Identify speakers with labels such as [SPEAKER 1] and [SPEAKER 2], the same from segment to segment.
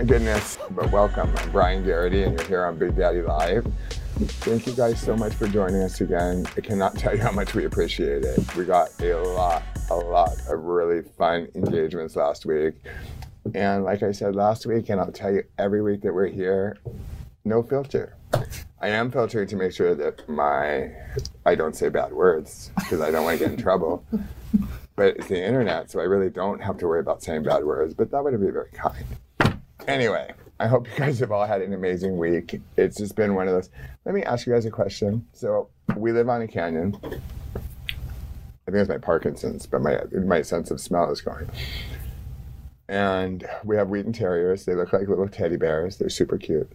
[SPEAKER 1] My goodness, but welcome. I'm Brian Garrity, and you're here on Big Daddy Live. Thank you guys so much for joining us again. I cannot tell you how much we appreciate it. We got a lot, a lot of really fun engagements last week. And like I said last week, and I'll tell you every week that we're here, no filter. I am filtering to make sure that my I don't say bad words because I don't want to get in trouble. But it's the internet, so I really don't have to worry about saying bad words. But that wouldn't be very kind. Anyway, I hope you guys have all had an amazing week. It's just been one of those. Let me ask you guys a question. So we live on a canyon. I think it's my Parkinson's, but my my sense of smell is going. And we have Wheaten Terriers. They look like little teddy bears. They're super cute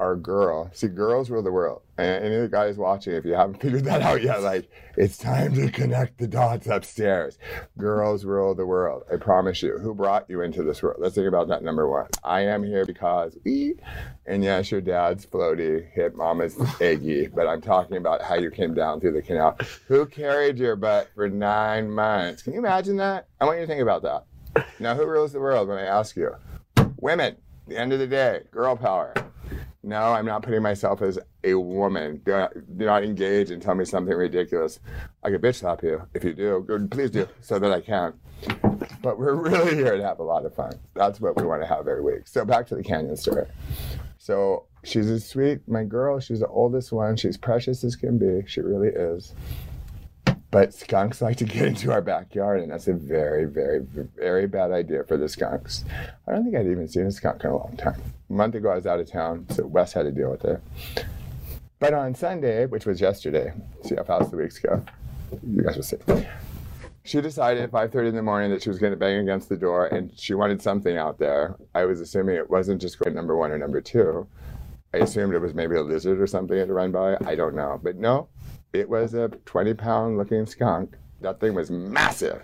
[SPEAKER 1] our girl. See, girls rule the world. And any of the guys watching, if you haven't figured that out yet, like, it's time to connect the dots upstairs. Girls rule the world. I promise you. Who brought you into this world? Let's think about that number one. I am here because, ee, and yes, your dad's floaty, hit mama's eggy, but I'm talking about how you came down through the canal. Who carried your butt for nine months? Can you imagine that? I want you to think about that. Now, who rules the world when I ask you? Women. The end of the day, girl power. No, I'm not putting myself as a woman. Do not, do not engage and tell me something ridiculous. I could bitch slap you if you do. Please do so that I can. But we're really here to have a lot of fun. That's what we want to have every week. So back to the canyon story. So she's a sweet, my girl. She's the oldest one. She's precious as can be. She really is. But skunks like to get into our backyard, and that's a very, very, very bad idea for the skunks. I don't think I'd even seen a skunk in a long time. A month ago, I was out of town, so Wes had to deal with it. But on Sunday, which was yesterday, see how fast the weeks go. You guys will see. She decided at 5:30 in the morning that she was going to bang against the door, and she wanted something out there. I was assuming it wasn't just number one or number two. I assumed it was maybe a lizard or something had to run by. I don't know, but no, it was a 20 pound looking skunk. That thing was massive.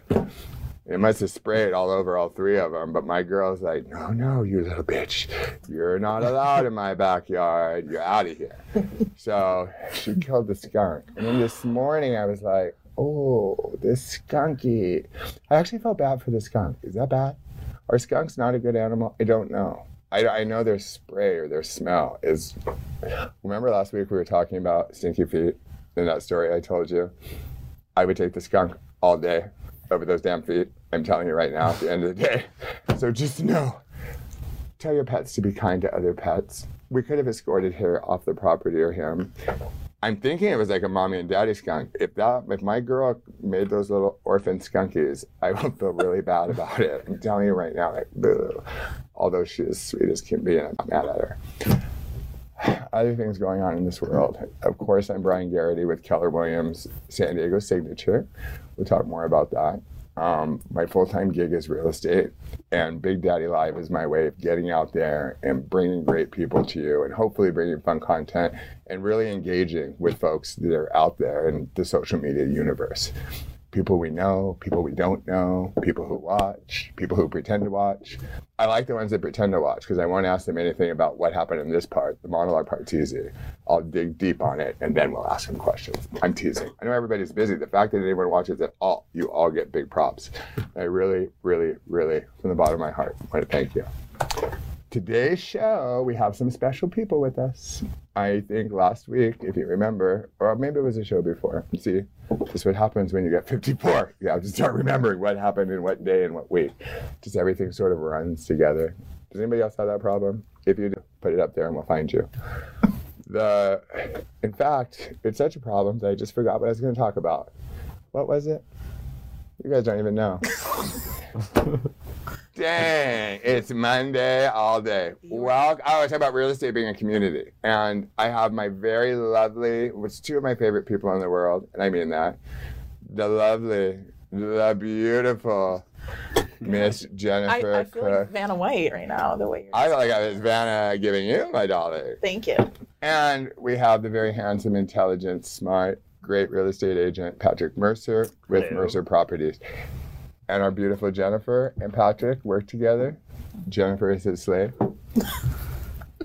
[SPEAKER 1] It must have sprayed all over all three of them. But my girl's like, no, no, you little bitch. You're not allowed in my backyard. You're out of here. So she killed the skunk. And then this morning I was like, oh, this skunky. I actually felt bad for the skunk. Is that bad? Are skunks not a good animal? I don't know. I, I know their spray or their smell is. Remember last week we were talking about stinky feet? In that story I told you, I would take the skunk all day over those damn feet. I'm telling you right now at the end of the day. So just know, tell your pets to be kind to other pets. We could have escorted her off the property or him. I'm thinking it was like a mommy and daddy skunk. If that, if my girl made those little orphan skunkies, I would feel really bad about it. I'm telling you right now, like, boo. Although she is sweet as can be, and I'm mad at her other things going on in this world. Of course, I'm Brian Garrity with Keller Williams San Diego Signature. We'll talk more about that. Um, my full time gig is real estate, and Big Daddy Live is my way of getting out there and bringing great people to you, and hopefully bringing fun content and really engaging with folks that are out there in the social media universe people we know, people we don't know, people who watch, people who pretend to watch. I like the ones that pretend to watch because I won't ask them anything about what happened in this part. The monologue part's easy. I'll dig deep on it and then we'll ask them questions. I'm teasing. I know everybody's busy. The fact that anyone watches at all, you all get big props. I really, really, really, from the bottom of my heart, want to thank you. Today's show, we have some special people with us. I think last week, if you remember, or maybe it was a show before. See, this is what happens when you get 54. You have to start remembering what happened in what day and what week. Just everything sort of runs together. Does anybody else have that problem? If you do, put it up there and we'll find you. The, in fact, it's such a problem that I just forgot what I was going to talk about. What was it? You guys don't even know. Dang, it's Monday all day. Well, I was talking about real estate being a community. And I have my very lovely, what's two of my favorite people in the world, and I mean that. The lovely, the beautiful Miss Jennifer
[SPEAKER 2] I, I feel
[SPEAKER 1] Cook.
[SPEAKER 2] like Vanna White right now, the way you're.
[SPEAKER 1] I feel like I was Vanna giving you my dollar.
[SPEAKER 2] Thank you.
[SPEAKER 1] And we have the very handsome, intelligent, smart, great real estate agent, Patrick Mercer with
[SPEAKER 3] Hello.
[SPEAKER 1] Mercer Properties. And our beautiful Jennifer and Patrick work together. Jennifer is his slave. oh,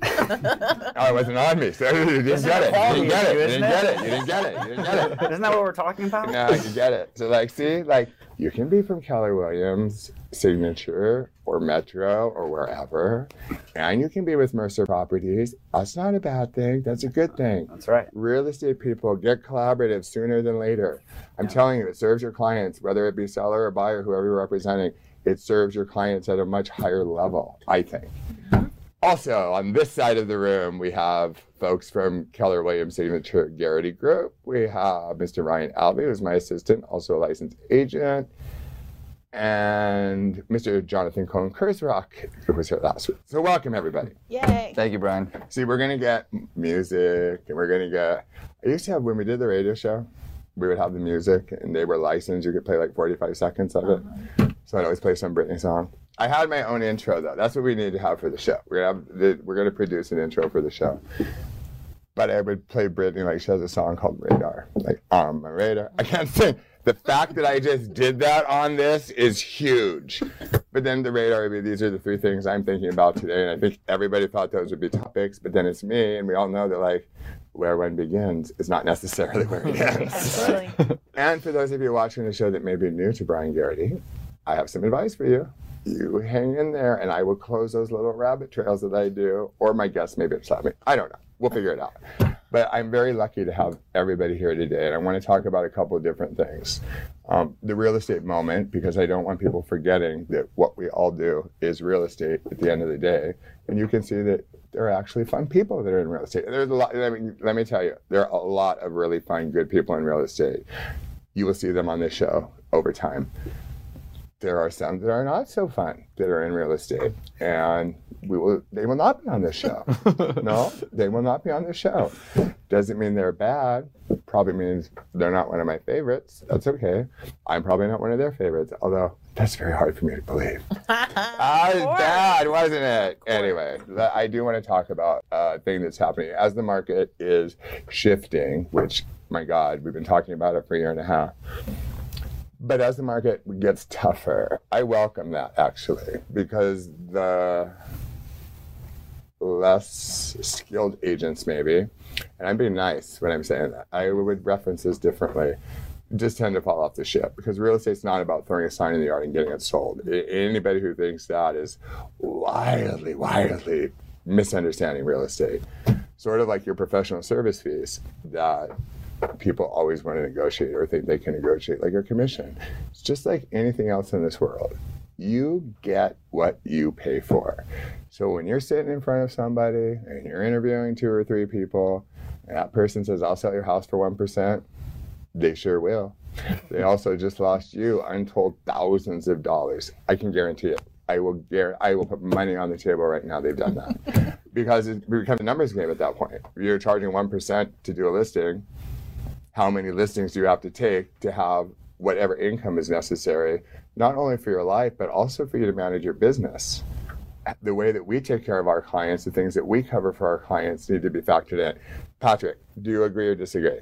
[SPEAKER 1] it wasn't on me. So you didn't get it. You didn't get it. You didn't get it. You didn't get it. You didn't get it.
[SPEAKER 3] Isn't that what we're talking about?
[SPEAKER 1] No, you get it. So like, see, like you can be from Keller Williams Signature or Metro or wherever, and you can be with Mercer Properties. That's not a bad thing. That's a good thing.
[SPEAKER 3] That's right.
[SPEAKER 1] Real estate people get collaborative sooner than later. I'm telling you, it serves your clients, whether it be seller or buyer, whoever you're representing. It serves your clients at a much higher level, I think. Also, on this side of the room, we have folks from Keller Williams Signature Garrity Group. We have Mr. Ryan Alvey, who's my assistant, also a licensed agent, and Mr. Jonathan Cohn Kurzrock, who was here last week. So, welcome everybody.
[SPEAKER 2] Yay.
[SPEAKER 3] Thank you, Brian.
[SPEAKER 1] See, we're gonna get music, and we're gonna get. I used to have when we did the radio show, we would have the music, and they were licensed. You could play like 45 seconds of it. So I'd always play some Britney song. I had my own intro though. That's what we need to have for the show. We're gonna have the, we're gonna produce an intro for the show. But I would play Britney like she has a song called Radar. Like on my radar. I can't sing. The fact that I just did that on this is huge. But then the radar would be these are the three things I'm thinking about today. And I think everybody thought those would be topics, but then it's me, and we all know that like where one begins is not necessarily where it ends.
[SPEAKER 2] Absolutely.
[SPEAKER 1] And for those of you watching the show that may be new to Brian Garrity, I have some advice for you. You hang in there, and I will close those little rabbit trails that I do, or my guests maybe upset me. I don't know. We'll figure it out. But I'm very lucky to have everybody here today, and I want to talk about a couple of different things. Um, the real estate moment, because I don't want people forgetting that what we all do is real estate at the end of the day. And you can see that there are actually fun people that are in real estate. There's a lot. Let me tell you, there are a lot of really fun, good people in real estate. You will see them on this show over time there are some that are not so fun that are in real estate and we will they will not be on this show. No they will not be on this show. Doesn't mean they're bad probably means they're not one of my favorites. That's okay. I'm probably not one of their favorites although that's very hard for me to believe. That was bad wasn't it? Anyway i do want to talk about a thing that's happening. As the market is shifting which my god we've been talking about it for a year and a half but as the market gets tougher, I welcome that actually because the less skilled agents, maybe, and I'm being nice when I'm saying that, I would reference this differently, just tend to fall off the ship because real estate's not about throwing a sign in the yard and getting it sold. Anybody who thinks that is wildly, wildly misunderstanding real estate. Sort of like your professional service fees that people always want to negotiate or think they can negotiate, like your commission. It's just like anything else in this world. You get what you pay for. So when you're sitting in front of somebody and you're interviewing two or three people, and that person says, I'll sell your house for 1%, they sure will. They also just lost you untold thousands of dollars. I can guarantee it. I will guarantee, I will put money on the table right now. They've done that because it becomes a numbers game at that point. If you're charging one percent to do a listing, how many listings do you have to take to have whatever income is necessary, not only for your life but also for you to manage your business? The way that we take care of our clients, the things that we cover for our clients need to be factored in. Patrick, do you agree or disagree?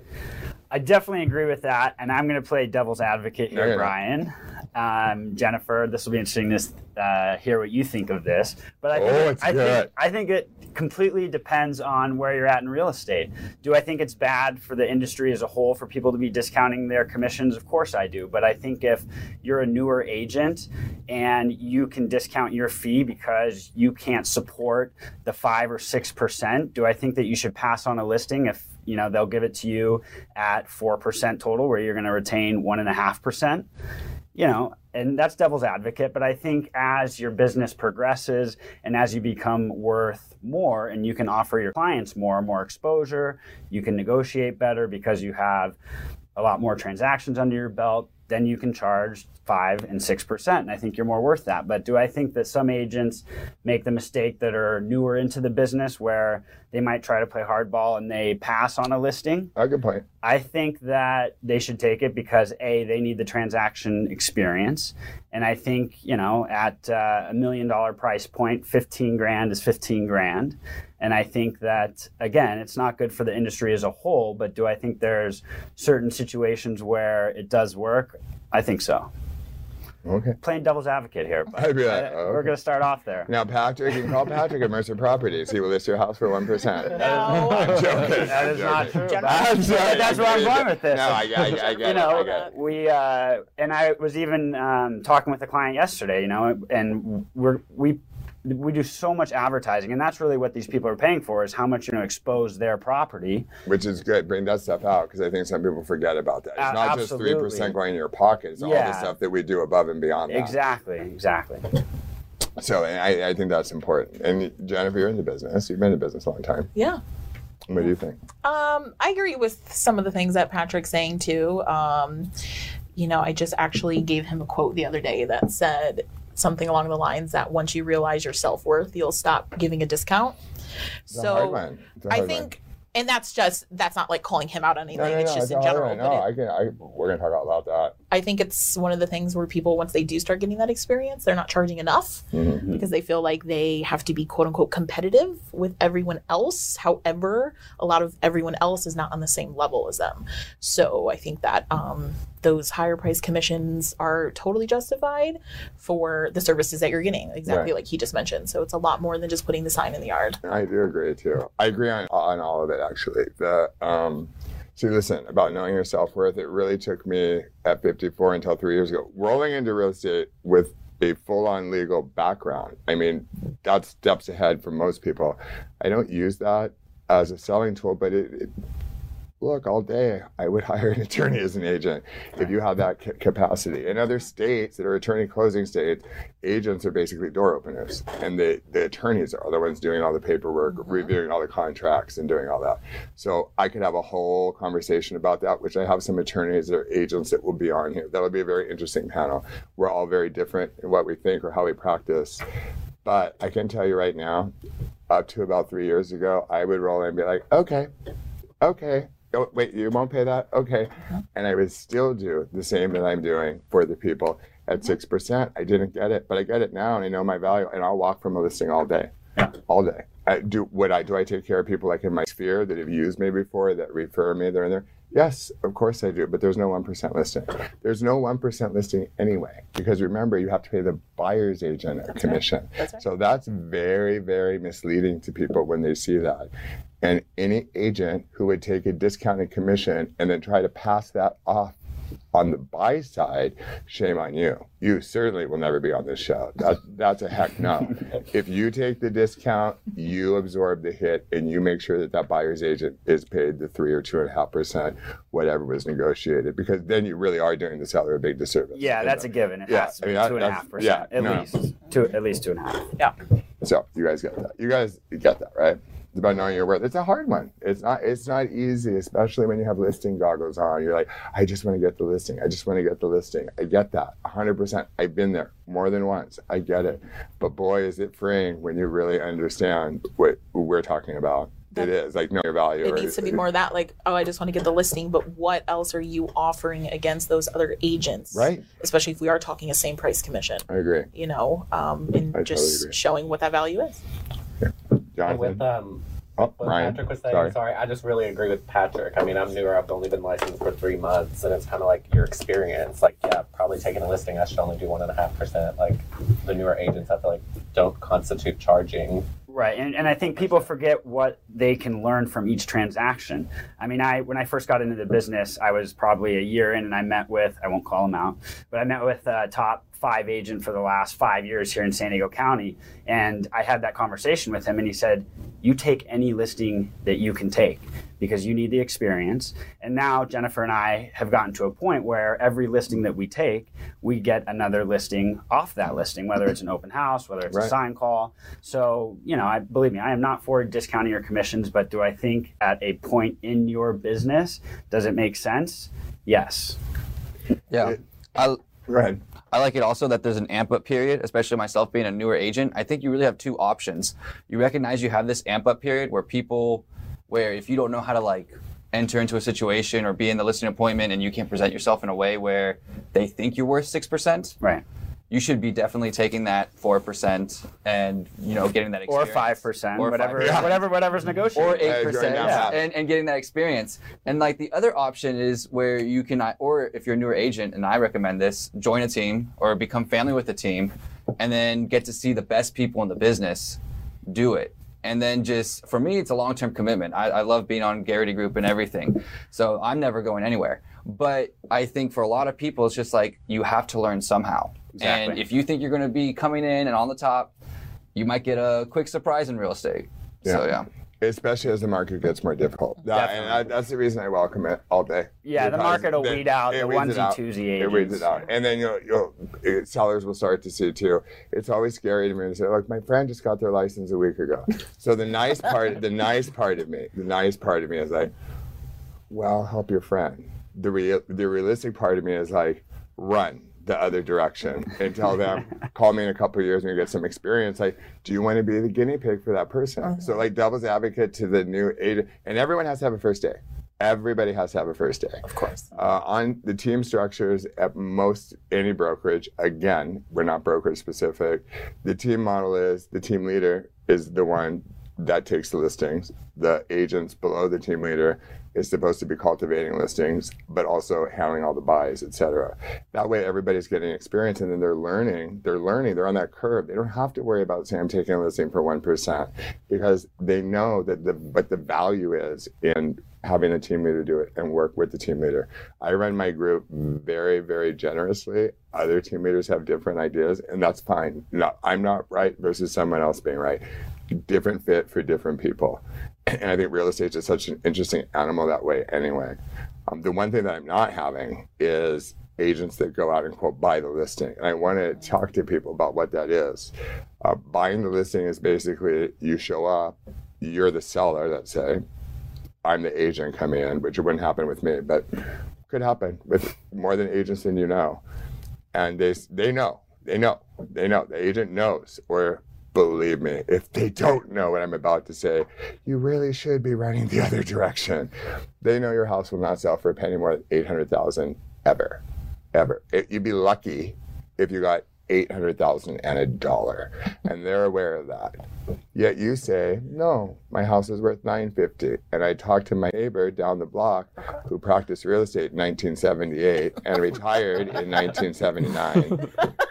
[SPEAKER 3] I definitely agree with that, and I'm going to play devil's advocate here,
[SPEAKER 1] not.
[SPEAKER 3] Um, Jennifer, this will be interesting to uh, hear what you think of this. But I think,
[SPEAKER 1] Oh,
[SPEAKER 3] it,
[SPEAKER 1] it's
[SPEAKER 3] I,
[SPEAKER 1] good.
[SPEAKER 3] think, I think it completely depends on where you're at in real estate. Do I think it's bad for the industry as a whole for people to be discounting their commissions? Of course I do. But I think if you're a newer agent and you can discount your fee because you can't support the five or six percent, do I think that you should pass on a listing if you know they'll give it to you at four percent total, where you're going to retain one and a half percent? You know, and that's devil's advocate, but I think as your business progresses and as you become worth more and you can offer your clients more and more exposure, you can negotiate better because you have a lot more transactions under your belt, then you can charge five and six percent. And I think you're more worth that. But do I think that some agents make the mistake that are newer into the business where they might try to play hardball and they pass on a listing?
[SPEAKER 1] A good point.
[SPEAKER 3] I think that they should take it because a they need the transaction experience, and I think you know at uh, a million dollar price point, fifteen grand is fifteen grand, and I think that again it's not good for the industry as a whole. But do I think there's certain situations where it does work? I think so.
[SPEAKER 1] Okay.
[SPEAKER 3] playing devil's advocate here. But
[SPEAKER 1] I'd be like, oh,
[SPEAKER 3] we're going to start off there.
[SPEAKER 1] Now, Patrick, you can call Patrick at Mercer Properties. He will list your house for 1%.
[SPEAKER 2] No.
[SPEAKER 1] I'm joking.
[SPEAKER 3] That is not true. But. That's where I'm going with this.
[SPEAKER 1] No, I, I, I get
[SPEAKER 3] you
[SPEAKER 1] it.
[SPEAKER 3] know,
[SPEAKER 1] I
[SPEAKER 3] we uh, and I was even um, talking with a client yesterday. You know, and we're we we do so much advertising, and that's really what these people are paying for is how much you know expose their property.
[SPEAKER 1] Which is good. Bring that stuff out because I think some people forget about that. It's
[SPEAKER 3] A-
[SPEAKER 1] not just three percent going in your pocket. It's all the stuff that we do above and beyond that.
[SPEAKER 3] Exactly, exactly.
[SPEAKER 1] So and I, I think that's important. And Jennifer, you're in the business. You've been in the business a long time.
[SPEAKER 2] Yeah.
[SPEAKER 1] What do you think?
[SPEAKER 2] Um, I agree with some of the things that Patrick's saying too. Um, you know, I just actually gave him a quote the other day that said something along the lines that once you realize your self worth, you'll stop giving a discount.
[SPEAKER 1] It's
[SPEAKER 2] so.
[SPEAKER 1] It's a
[SPEAKER 2] I think, and that's just that's not like calling him out on anything.
[SPEAKER 1] one. No, no,
[SPEAKER 2] it's
[SPEAKER 1] no,
[SPEAKER 2] just
[SPEAKER 1] a
[SPEAKER 2] in general.
[SPEAKER 1] No, I can. I, we're gonna talk about that.
[SPEAKER 2] I think it's one of the things where people, once they do start getting that experience, they're not charging enough
[SPEAKER 1] Mhm.
[SPEAKER 2] because they feel like they have to be quote unquote competitive with everyone else. However, a lot of everyone else is not on the same level as them. So I think that um, those higher price commissions are totally justified for the services that you're getting, exactly
[SPEAKER 1] Right.
[SPEAKER 2] like he just mentioned. So it's a lot more than just putting the sign in the yard.
[SPEAKER 1] I do agree too. I agree on on all of it actually. The um, see, listen about knowing your self worth. It really took me at 54 until three years ago, rolling into real estate with a full on legal background. I mean, that's steps ahead for most people. I don't use that as a selling tool, but it. it Look, all day I would hire an attorney as an agent if you have that ca- capacity. In other states that are attorney closing states, agents are basically door openers, and the, the attorneys are the ones doing all the paperwork, mm-hmm. reviewing all the contracts, and doing all that. So I could have a whole conversation about that, which I have some attorneys or agents that will be on here. That'll be a very interesting panel. We're all very different in what we think or how we practice. But I can tell you right now, up to about three years ago, I would roll in and be like, okay, okay. Oh, wait, you won't pay that? Okay. Uh-huh. And I would still do the same that I'm doing for the people at uh-huh. 6%. I didn't get it, but I get it now and I know my value and I'll walk from a listing all day. All day. I do would I do I take care of people like in my sphere that have used me before that refer me they're in there? Yes, of course I do, but there's no 1% listing. There's no 1% listing anyway because remember you have to pay the buyer's agent a commission.
[SPEAKER 2] That's right.
[SPEAKER 1] So that's very, very misleading to people when they see that. And any agent who would take a discounted commission and then try to pass that off on the buy side, shame on you. You certainly will never be on this show. That, that's a heck no. if you take the discount, you absorb the hit and you make sure that that buyer's agent is paid the three or two and a half percent, whatever was negotiated, because then you really are doing the seller a big disservice.
[SPEAKER 3] Yeah, that's a given. It
[SPEAKER 1] Yeah,
[SPEAKER 3] has to
[SPEAKER 1] I
[SPEAKER 3] be
[SPEAKER 1] mean, that-
[SPEAKER 3] two and a
[SPEAKER 1] that's-
[SPEAKER 3] half percent,
[SPEAKER 1] yeah,
[SPEAKER 3] at
[SPEAKER 1] no.
[SPEAKER 3] least two, at least two and a half.
[SPEAKER 2] Yeah.
[SPEAKER 1] So you guys got that. You guys got that, right? About knowing your worth. It's a hard one. It's not. It's not easy, especially when you have listing goggles on. You're like, I just want to get the listing. I just want to get the listing. I get that, 100%. I've been there more than once. I get it. But boy, is it freeing when you really understand what we're talking about. It is like know your value.
[SPEAKER 2] It needs to be more that like, oh, I just want to get the listing, but what else are you offering against those other agents?
[SPEAKER 1] Right.
[SPEAKER 2] Especially if we are talking a same price commission,
[SPEAKER 1] I agree.
[SPEAKER 2] you know, um, and
[SPEAKER 1] I
[SPEAKER 2] just
[SPEAKER 1] agree.
[SPEAKER 2] showing what that value is.
[SPEAKER 4] And
[SPEAKER 1] Jonathan.
[SPEAKER 4] with um,
[SPEAKER 1] oh,
[SPEAKER 4] what
[SPEAKER 1] Ryan.
[SPEAKER 4] Patrick was saying,
[SPEAKER 1] Sorry.
[SPEAKER 4] sorry. I just really agree with Patrick. I mean, I'm newer. I've only been licensed for three months, and it's kind of like your experience. Like, yeah, probably taking a listing, I should only do one and a half percent. Like, the newer agents, I feel like don't constitute charging.
[SPEAKER 3] Right, and, and I think people forget what they can learn from each transaction. I mean, I when I first got into the business, I was probably a year in, and I met with I won't call him out, but I met with a top five agent for the last five years here in San Diego County, and I had that conversation with him, and he said, "You take any listing that you can take." Because you need the experience. And now Jennifer and I have gotten to a point where every listing that we take, we get another listing off that listing, whether it's an open house, whether it's
[SPEAKER 1] Right.
[SPEAKER 3] a sign call. So, you know, I believe me, I am not for discounting your commissions, but do I think at a point in your business, does it make sense? Yes.
[SPEAKER 5] Yeah. I,
[SPEAKER 1] Go ahead.
[SPEAKER 5] I like it also that there's an amp up period, especially myself being a newer agent. I think you really have two options. You recognize you have this amp up period where people, where if you don't know how to like enter into a situation or be in the listing appointment and you can't present yourself in a way where they think you're worth 6%,
[SPEAKER 3] Right.
[SPEAKER 5] You should be definitely taking that four percent and you know getting that
[SPEAKER 3] Or
[SPEAKER 5] experience.
[SPEAKER 3] five percent,
[SPEAKER 5] Or
[SPEAKER 3] whatever,
[SPEAKER 5] 5%.
[SPEAKER 3] whatever, whatever's negotiable.
[SPEAKER 5] or eight percent,
[SPEAKER 1] right now.
[SPEAKER 5] and, and getting that experience. And like the other option is where you can, or if you're a newer agent, and I recommend this, join a team or become family with a team, and then get to see the best people in the business do it. And then just for me, it's a long term commitment. I, I love being on Garrity Group and everything, so I'm never going anywhere. But I think for a lot of people, it's just like you have to learn somehow. And if you think you're going to be coming in and on the top, you might get a quick surprise in real estate. So
[SPEAKER 1] Yeah.
[SPEAKER 5] yeah.
[SPEAKER 1] especially as the market gets more difficult. That- and I, that's the reason I welcome it all day.
[SPEAKER 3] Yeah, the market will weed out the
[SPEAKER 1] weeds it
[SPEAKER 3] onesie
[SPEAKER 1] out.
[SPEAKER 3] twosie
[SPEAKER 1] It weeds it out, and then you'll, you'll it, sellers will start to see too. It's always scary to me to say, "Look, my friend just got their license a week ago." So the nice part, the nice part of me, the nice part of me is like, "Well, help your friend." The real, the realistic part of me is like, "Run." The other direction and tell them, call me in a couple of years when you get some experience. Like, do you want to be the guinea pig for that person? So, like, devil's advocate to the new agent, and everyone has to have a first day. Everybody has to have a first day.
[SPEAKER 2] Of course.
[SPEAKER 1] Uh, on the team structures at most any brokerage, again, we're not brokerage specific. The team model is the team leader is the one that takes the listings. The agents below the team leader is supposed to be cultivating listings, but also handling all the buys, etc. That way, everybody's getting experience, and then they're learning. They're learning. They're on that curve. They don't have to worry about saying I'm taking a listing for one percent because they know that the what the value is in having a team leader do it and work with the team leader. I run my group very, very generously. Other team leaders have different ideas, and that's fine. No, I'm not right versus someone else being right. Different fit for different people. And I think real estate is such an interesting animal that way, anyway. Um, the one thing that I'm not having is agents that go out and quote buy the listing. And I want to talk to people about what that is. Uh, buying the listing is basically you show up, you're the seller, let's say, I'm the agent coming in, which wouldn't happen with me, but could happen with more than agents than you know. And they they know, they know, they know. The agent knows, or believe me, if they don't know what I'm about to say, you really should be running the other direction. They know your house will not sell for a penny more than eight hundred thousand ever, ever. It, you'd be lucky if you got eight hundred thousand and a dollar, and they're aware of that. Yet you say, no, my house is worth 950. And I talked to my neighbor down the block who practiced real estate in 1978 and retired in 1979.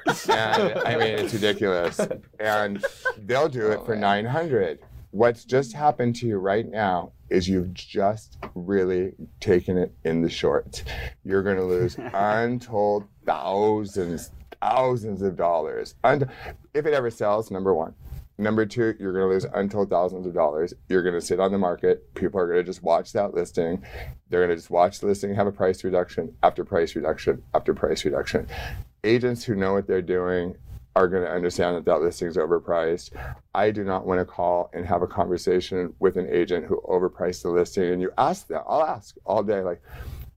[SPEAKER 1] And I mean, it's ridiculous. And they'll do it oh, for 900. What's just happened to you right now is you've just really taken it in the shorts. You're going to lose untold thousands, thousands of dollars. And if it ever sells, number one. Number two, you're going to lose untold thousands of dollars. You're going to sit on the market. People are going to just watch that listing. They're going to just watch the listing, have a price reduction after price reduction after price reduction. Agents who know what they're doing are going to understand that that listing is overpriced. I do not want to call and have a conversation with an agent who overpriced the listing. And you ask them, I'll ask all day, like,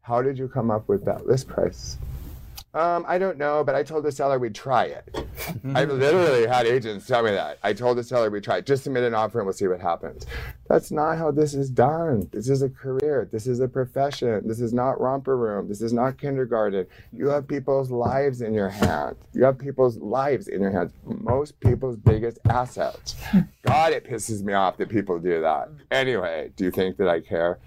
[SPEAKER 1] how did you come up with that list price? Um, I don't know, but I told the seller we'd try it. I've literally had agents tell me that. I told the seller we'd try it. Just submit an offer and we'll see what happens. That's not how this is done. This is a career. This is a profession. This is not romper room. This is not kindergarten. You have people's lives in your hands. You have people's lives in your hands. Most people's biggest assets. God, it pisses me off that people do that. Anyway, do you think that I care?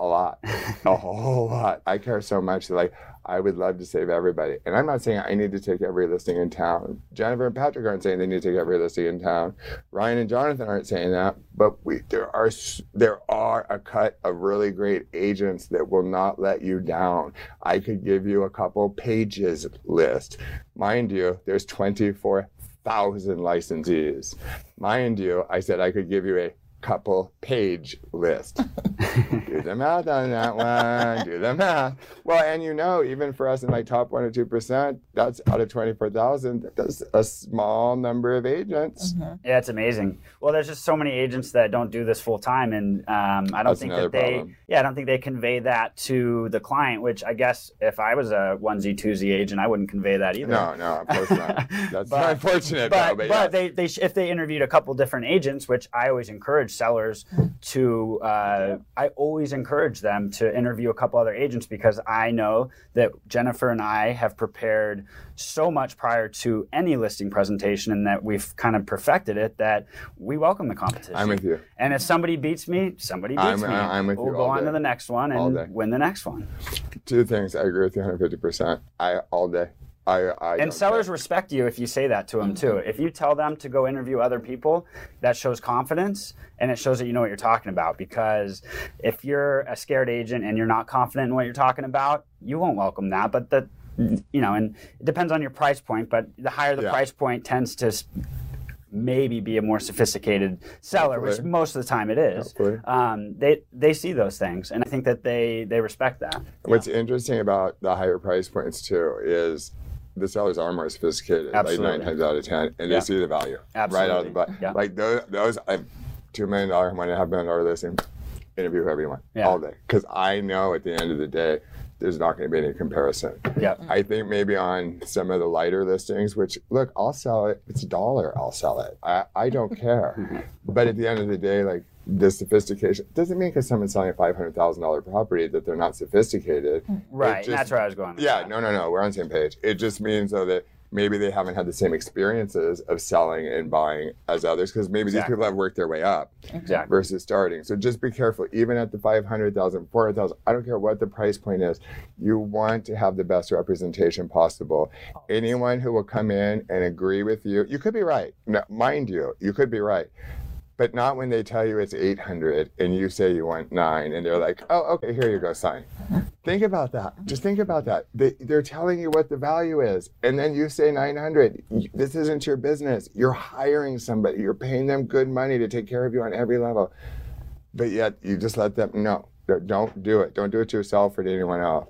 [SPEAKER 1] A lot. A whole lot. I care so much that like I would love to save everybody. And I'm not saying I need to take every listing in town. Jennifer and Patrick aren't saying they need to take every listing in town. Ryan and Jonathan aren't saying that. But we there are there are a cut of really great agents that will not let you down. I could give you a couple pages list. Mind you, there's 24,000 licensees. Mind you, I said I could give you a couple page list. do the math on that one. Do the math. Well, and you know, even for us in like top one or two percent, that's out of twenty four thousand. That's a small number of agents.
[SPEAKER 3] Yeah, it's amazing. Well, there's just so many agents that don't do this full time, and um, I don't
[SPEAKER 1] That's
[SPEAKER 3] think that they,
[SPEAKER 1] problem.
[SPEAKER 3] yeah, I don't think they convey that to the client. Which I guess if I was a onesie twosie agent, I wouldn't convey that either.
[SPEAKER 1] No, no, of course not. That's
[SPEAKER 3] But-
[SPEAKER 1] unfortunate,
[SPEAKER 3] But
[SPEAKER 1] though.
[SPEAKER 3] but,
[SPEAKER 1] But, yeah.
[SPEAKER 3] they, they if they interviewed a couple different agents, which I always encourage sellers to. Uh, I always encourage them to interview a couple other agents because I know that Jennifer and I have prepared so much prior to any listing presentation, and that we've kind of perfected it that we welcome the competition.
[SPEAKER 1] I'm with you.
[SPEAKER 3] And if somebody beats me, somebody beats
[SPEAKER 1] I'm-
[SPEAKER 3] me.
[SPEAKER 1] I'm with
[SPEAKER 3] we'll
[SPEAKER 1] you
[SPEAKER 3] go
[SPEAKER 1] all
[SPEAKER 3] on
[SPEAKER 1] day.
[SPEAKER 3] to the next one and win the next one.
[SPEAKER 1] Two things. I agree with you 150%. I all day. I, I
[SPEAKER 3] And sellers
[SPEAKER 1] care.
[SPEAKER 3] respect you if you say that to them too. If you tell them to go interview other people, that shows confidence and it shows that you know what you're talking about. Because if you're a scared agent and you're not confident in what you're talking about, you won't welcome that. But the you know, and it depends on your price point. But the higher the
[SPEAKER 1] Yeah.
[SPEAKER 3] price point tends to maybe be a more sophisticated seller, which most of the time it is. Um, they they see those things, and I think that they they respect that.
[SPEAKER 1] What's interesting about the higher price points too is the sellers are more sophisticated,
[SPEAKER 3] Absolutely.
[SPEAKER 1] like nine times out of ten, and
[SPEAKER 3] Yeah.
[SPEAKER 1] they see the value right out of the
[SPEAKER 3] Absolutely.
[SPEAKER 1] butt.
[SPEAKER 3] Yeah.
[SPEAKER 1] Like those, those I, two million dollar, one and a half million dollar listing, interview whoever you want
[SPEAKER 3] Yeah.
[SPEAKER 1] all day, because I know at the end of the day, there's not going to be any comparison.
[SPEAKER 3] Yeah.
[SPEAKER 1] I think maybe on some of the lighter listings, which look, I'll sell it. It's a dollar, I'll sell it. I, I don't care. Mm-hmm. but at the end of the day, like the sophistication doesn't mean because someone's selling a five hundred thousand dollar property that they're not sophisticated. Hmm.
[SPEAKER 3] Right.
[SPEAKER 1] It
[SPEAKER 3] and that's where I was going.
[SPEAKER 1] Yeah,
[SPEAKER 3] that.
[SPEAKER 1] no, no, no. We're on the same page. It just means though that maybe they haven't had the same experiences of selling and buying as others because maybe
[SPEAKER 3] Exactly.
[SPEAKER 1] these people have worked their way up
[SPEAKER 3] Exactly.
[SPEAKER 1] versus starting. So just be careful, even at the 500,000, 400,000, I don't care what the price point is, you want to have the best representation possible. Anyone who will come in and agree with you, you could be right. No, mind you, you could be right. But not when they tell you it's 800 and you say you want nine and they're like, oh, okay, here you go, sign. Think about that. Just think about that. They, they're telling you what the value is, and then you say 900. This isn't your business. You're hiring somebody. You're paying them good money to take care of you on every level, but yet you just let them no. Don't do it. Don't do it to yourself or to anyone else.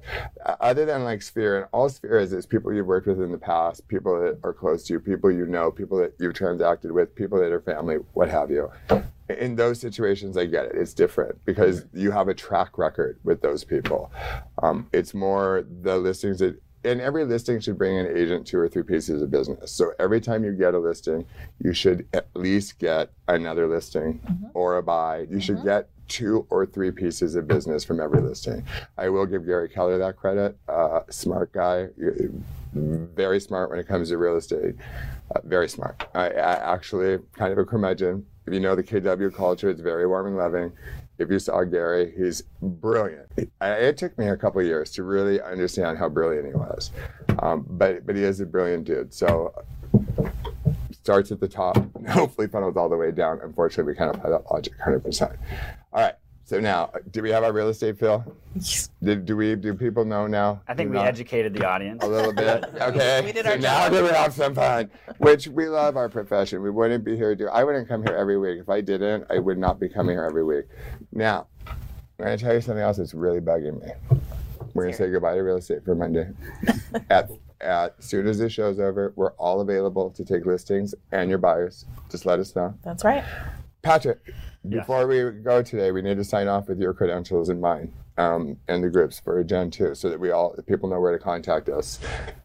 [SPEAKER 1] Other than like Sphere, and all Sphere is is people you've worked with in the past, people that are close to you, people you know, people that you've transacted with, people that are family, what have you in those situations, I get it. It's different because you have a track record with those people. Um, it's more the listings that, and every listing should bring an agent two or three pieces of business. So every time you get a listing, you should at least get another listing or a buy. You should get two or three pieces of business from every listing. I will give Gary Keller that credit. Uh, smart guy, very smart when it comes to real estate. Uh, very smart. I, I actually kind of a curmudgeon. If you know the KW culture, it's very warm and loving. If you saw Gary, he's brilliant. It, it took me a couple of years to really understand how brilliant he was, um, but but he is a brilliant dude. So starts at the top, and hopefully funnels all the way down. Unfortunately, we can't apply that logic 100%. All right. So now, do we have our real estate Phil? Did, do we? Do people know now?
[SPEAKER 3] I think
[SPEAKER 1] Do
[SPEAKER 3] we
[SPEAKER 1] not?
[SPEAKER 3] educated the audience.
[SPEAKER 1] a little bit. Okay.
[SPEAKER 2] We did
[SPEAKER 1] so
[SPEAKER 2] our
[SPEAKER 1] now
[SPEAKER 2] job.
[SPEAKER 1] that we have some fun, which we love our profession. We wouldn't be here. Do I wouldn't come here every week if I didn't. I would not be coming here every week. Now, I'm gonna tell you something else that's really bugging me. We're gonna say goodbye to real estate for Monday. at at as soon as this show's over, we're all available to take listings and your buyers. Just let us know.
[SPEAKER 2] That's right.
[SPEAKER 1] Patrick,
[SPEAKER 3] Yes.
[SPEAKER 1] before we go today, we need to sign off with your credentials and mine um, and the groups for Gen 2 so that we all, people know where to contact us.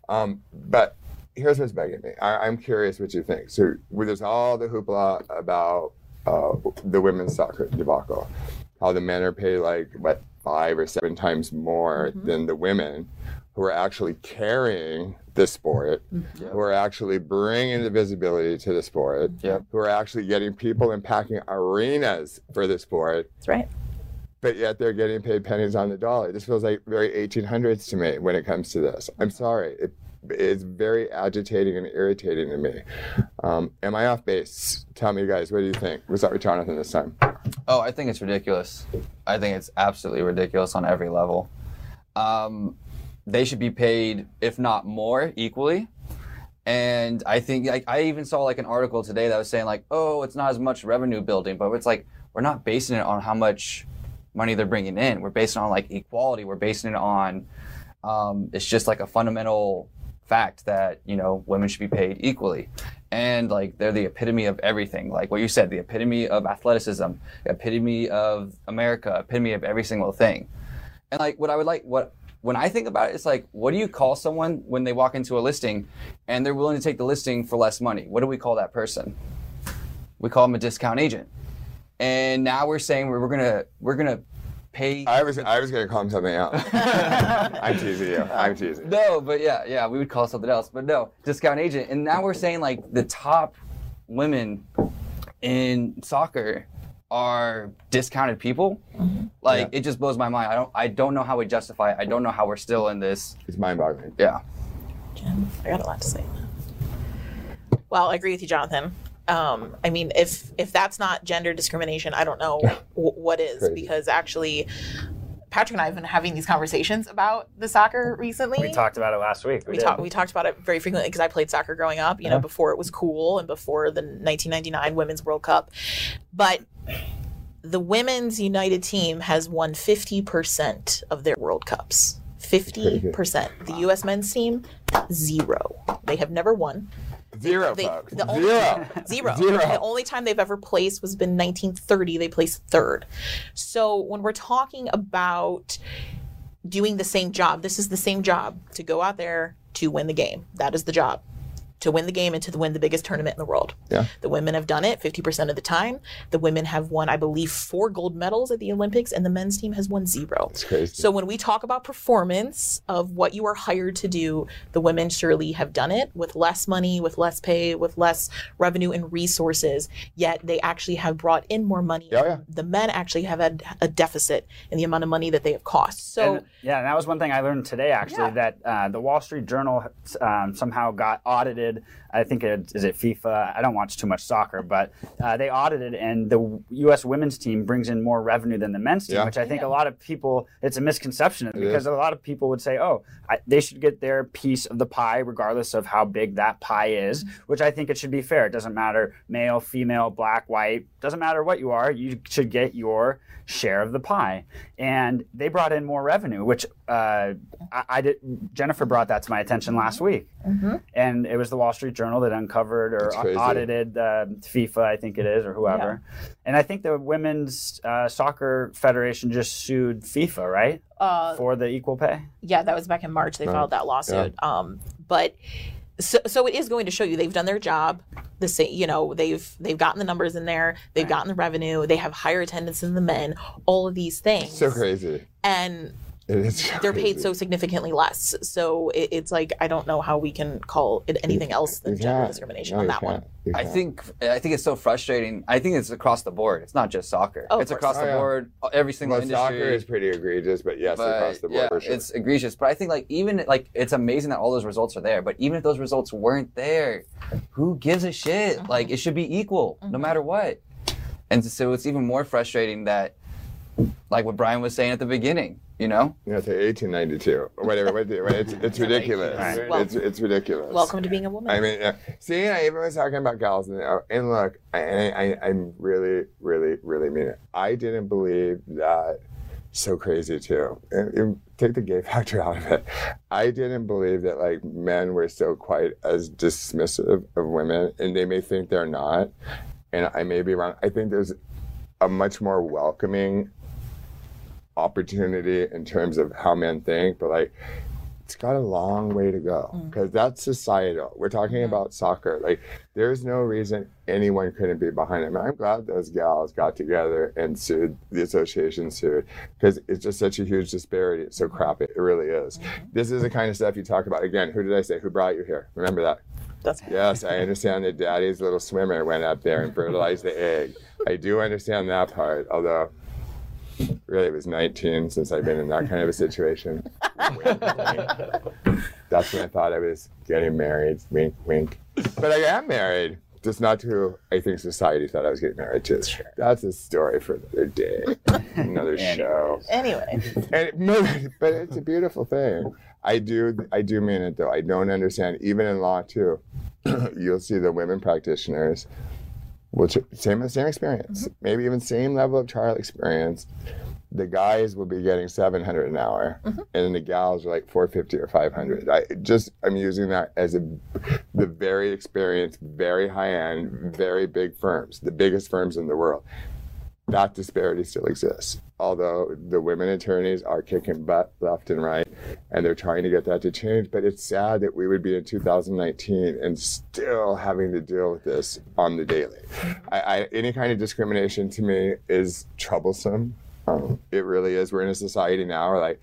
[SPEAKER 1] Um, but here's what's bugging me. I, I'm curious what you think. So there's all the hoopla about uh, the women's soccer debacle, how the men are paid like, what, five or seven times more than the women who are actually carrying the sport, who are actually bringing the visibility to the sport,
[SPEAKER 5] Yep.
[SPEAKER 1] who are actually getting people and packing arenas for the sport,
[SPEAKER 2] That's right.
[SPEAKER 1] but yet they're getting paid pennies on the dollar. This feels like very 1800s to me when it comes to this. I'm sorry. It, it's very agitating and irritating to me. Um, am I off base? Tell me, guys, what do you think? We'll start with Jonathan this time.
[SPEAKER 5] Oh, I think it's ridiculous. I think it's absolutely ridiculous on every level. Um, they should be paid, if not more, equally. And I think like I even saw like an article today that was saying like, oh, it's not as much revenue building, but it's like we're not basing it on how much money they're bringing in. We're basing on like equality. We're basing it on um, it's just like a fundamental fact that you know women should be paid equally and like they're the epitome of everything like what you said the epitome of athleticism epitome of america epitome of every single thing and like what i would like what when i think about it it's like what do you call someone when they walk into a listing and they're willing to take the listing for less money what do we call that person we call them a discount agent and now we're saying we're, we're gonna we're gonna pay.
[SPEAKER 1] I was I was gonna call him something else. I'm teasing you. I'm teasing.
[SPEAKER 5] No, but yeah, yeah, we would call something else. But no, discount agent. And now we're saying like the top women in soccer are discounted people. Like
[SPEAKER 1] Yeah.
[SPEAKER 5] it just blows my mind. I don't I don't know how we justify it. I don't know how we're still in this.
[SPEAKER 1] It's mind-boggling.
[SPEAKER 5] Yeah.
[SPEAKER 2] Jen, I got a lot to say. Well, I agree with you, Jonathan. Um, I mean, if if that's not gender discrimination, I don't know w- what is.
[SPEAKER 1] Crazy.
[SPEAKER 2] Because actually, Patrick and I have been having these conversations about the soccer recently.
[SPEAKER 3] We talked about it last week.
[SPEAKER 2] we
[SPEAKER 3] did.
[SPEAKER 2] talked we talked about it very frequently because I played soccer growing up, you know,
[SPEAKER 3] Uh-huh.
[SPEAKER 2] before it was cool and before the 1999 Women's World Cup. But the women's United team has won 50% of their World Cups. 50%. The US men's team zero. They have never won.
[SPEAKER 1] Zero,
[SPEAKER 2] They,
[SPEAKER 1] folks.
[SPEAKER 2] the only,
[SPEAKER 1] Zero.
[SPEAKER 2] Zero.
[SPEAKER 1] Zero.
[SPEAKER 2] The only time they've ever placed was been 1930. They placed third. So when we're talking about doing the same job, this is the same job to go out there to win the game. That is the job. To win the game and to win the biggest tournament in the world.
[SPEAKER 1] Yeah.
[SPEAKER 2] The women have done it 50% of the time. The women have won, I believe, four gold medals at the Olympics, and the men's team has won zero.
[SPEAKER 1] It's crazy.
[SPEAKER 2] So when we talk about performance of what you are hired to do, the women surely have done it with less money, with less pay, with less revenue and resources. Yet they actually have brought in more money.
[SPEAKER 1] Yeah, yeah.
[SPEAKER 2] The men actually have had a deficit in the amount of money that they have cost. So
[SPEAKER 3] And, yeah, and that was one thing I learned today actually
[SPEAKER 2] Yeah.
[SPEAKER 3] that uh, the Wall Street Journal um, somehow got audited. I think it is it FIFA. I don't watch too much soccer, but uh, they audited, and the U.S. women's team brings in more revenue than the men's team,
[SPEAKER 1] Yeah.
[SPEAKER 3] which I think a lot of people. It's a misconception because
[SPEAKER 1] is.
[SPEAKER 3] a lot of people would say, "Oh, I, they should get their piece of the pie, regardless of how big that pie is." Which I think it should be fair. It doesn't matter male, female, black, white. Doesn't matter what you are. You should get your share of the pie. And they brought in more revenue, which uh, I, I did. Jennifer brought that to my attention last week, and it was the Wall Street Journal that uncovered or audited uh, FIFA, I think it is, or whoever. And I think the Women's uh, Soccer Federation just sued FIFA, right,
[SPEAKER 2] uh,
[SPEAKER 3] for the equal pay.
[SPEAKER 2] yeah, that was back in March. They
[SPEAKER 1] Right.
[SPEAKER 2] filed that lawsuit. Um, but so, so it is going to show you they've done their job. The same, you know, they've they've gotten the numbers in there. They've gotten the revenue. They have higher attendance than the men. All of these things.
[SPEAKER 1] so crazy.
[SPEAKER 2] and
[SPEAKER 1] It is
[SPEAKER 2] they're paid so significantly less. So it, it's like I don't know how we can call it anything else than gender discrimination
[SPEAKER 1] No,
[SPEAKER 2] on that one.
[SPEAKER 5] I think I think it's so frustrating. I think it's across the board. It's not just soccer.
[SPEAKER 2] Oh,
[SPEAKER 5] it's across
[SPEAKER 1] Oh,
[SPEAKER 5] the
[SPEAKER 1] yeah.
[SPEAKER 5] board. Every single
[SPEAKER 1] well,
[SPEAKER 5] industry.
[SPEAKER 1] soccer is pretty egregious, but yes,
[SPEAKER 5] but
[SPEAKER 1] across the board
[SPEAKER 5] yeah,
[SPEAKER 1] for sure.
[SPEAKER 5] it's egregious. But I think like even like it's amazing that all those results are there. But even if those results weren't there, who gives a shit?
[SPEAKER 2] Mm-hmm.
[SPEAKER 5] Like it should be equal no matter what. And so it's even more frustrating that, like what Brian was saying at the beginning. You know,
[SPEAKER 1] you know, to 1892 or whatever. what the- it's, it's ridiculous.
[SPEAKER 3] Right.
[SPEAKER 2] Well-
[SPEAKER 1] it's, it's ridiculous.
[SPEAKER 2] Welcome to being a woman.
[SPEAKER 1] I mean, yeah. see, I even was talking about gals, and, uh, and look, I, I, I'm really, really, really mean it. I didn't believe that. So crazy too. And, and take the gay factor out of it. I didn't believe that like men were so quite as dismissive of women, and they may think they're not. And I may be wrong. I think there's a much more welcoming opportunity in terms of how men think, but like it's got a long way to go mm. because that's societal. We're talking about soccer. Like, there's no reason anyone couldn't be behind it. I'm glad those gals got together and sued the association sued because it's just such a huge disparity. It's so crappy. It really is. Mm-hmm. This is the kind of stuff you talk about. Again, who did I say? Who brought you here? Remember that.
[SPEAKER 2] That's
[SPEAKER 1] Yes, I understand that daddy's little swimmer went up there and fertilized the egg. I do understand that part, although really it was 19 since I've been in that kind of a situation. That's when I thought I was getting married. Wink, wink. But I am married. Just not to who I think society thought I was getting married to. That's a story for another day, another show.
[SPEAKER 2] anyway.
[SPEAKER 1] And no, but it's a beautiful thing. I do, I do mean it though. I don't understand, even in law too. You'll see the women practitioners, which same same experience, mm-hmm. maybe even same level of trial experience. The guys will be getting 700 an hour, mm-hmm. and then the gals are like 450 or 500. I just I'm using that as a the very experienced, very high end, very big firms, the biggest firms in the world that disparity still exists. Although the women attorneys are kicking butt left and right, and they're trying to get that to change. But it's sad that we would be in 2019 and still having to deal with this on the daily. I, I, any kind of discrimination to me is troublesome. Um, it really is. We're in a society now where like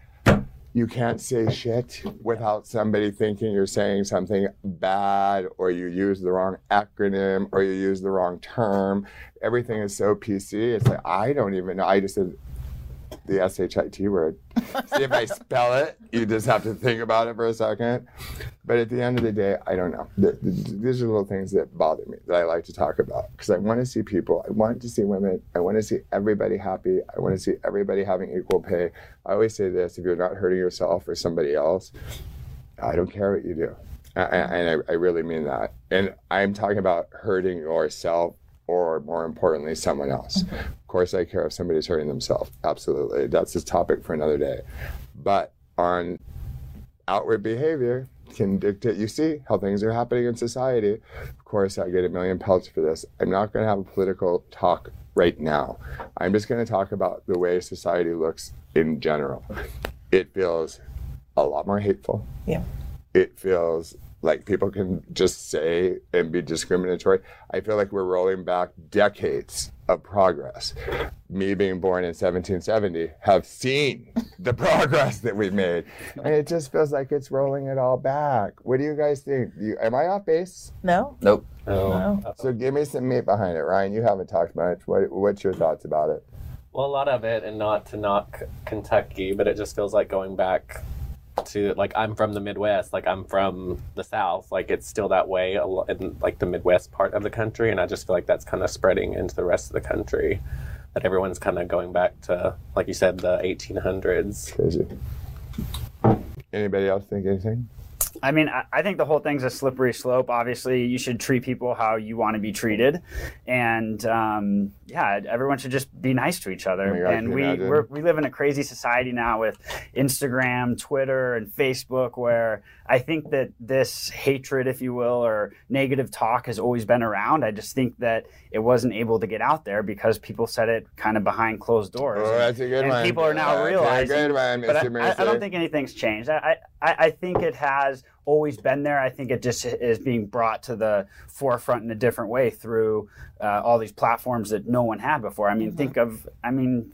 [SPEAKER 1] you can't say shit without somebody thinking you're saying something bad or you use the wrong acronym or you use the wrong term. Everything is so PC. It's like, I don't even know. I just said the SHIT word. See if I spell it. You just have to think about it for a second. But at the end of the day, I don't know. Th- th- These are little things that bother me that I like to talk about because I want to see people. I want to see women. I want to see everybody happy. I want to see everybody having equal pay. I always say this: if you're not hurting yourself or somebody else, I don't care what you do. I- I- And I, I really mean that. And I'm talking about hurting yourself or more importantly, someone else. Of course, I care if somebody's hurting themselves. Absolutely. That's a topic for another day. But on outward behavior can dictate, you see how things are happening in society. Of course, I get a million pelts for this. I'm not going to have a political talk right now. I'm just going to talk about the way society looks in general. It feels a lot more hateful
[SPEAKER 2] Yeah.
[SPEAKER 1] it feels like people can just say and be discriminatory. I feel like we're rolling back decades of progress. Me being born in 1770 have seen the progress that we've made. And it just feels like it's rolling it all back. What do you guys think? You, am I off base?
[SPEAKER 2] No.
[SPEAKER 5] Nope.
[SPEAKER 4] Oh.
[SPEAKER 1] So give me some meat behind it. Ryan, you haven't talked much. What, what's your thoughts about it?
[SPEAKER 4] Well, a lot of it, and not to knock Kentucky, but it just feels like going back to like I'm from the Midwest, like I'm from the South, like it's still that way in like the Midwest part of the country, and I just feel like that's kind of spreading into the rest of the country. That everyone's kind of going back to, like you said, the 1800s.
[SPEAKER 1] Crazy. Anybody else think anything?
[SPEAKER 3] I mean, I, I think the whole thing's a slippery slope. Obviously, you should treat people how you want to be treated, and um, yeah, everyone should just be nice to each other.
[SPEAKER 1] Oh God,
[SPEAKER 3] and we we're, we live in a crazy society now with Instagram, Twitter, and Facebook, where I think that this hatred, if you will, or negative talk has always been around. I just think that it wasn't able to get out there because people said it kind of behind closed doors.
[SPEAKER 1] Oh, that's a good
[SPEAKER 3] and
[SPEAKER 1] one.
[SPEAKER 3] people are now realizing
[SPEAKER 1] Good one,
[SPEAKER 3] but I, I, I don't think anything's changed. I, I, I think it has always been there. I think it just is being brought to the forefront in a different way through uh, all these platforms that no one had before. I mean,
[SPEAKER 1] Mm-hmm.
[SPEAKER 3] think of, I mean,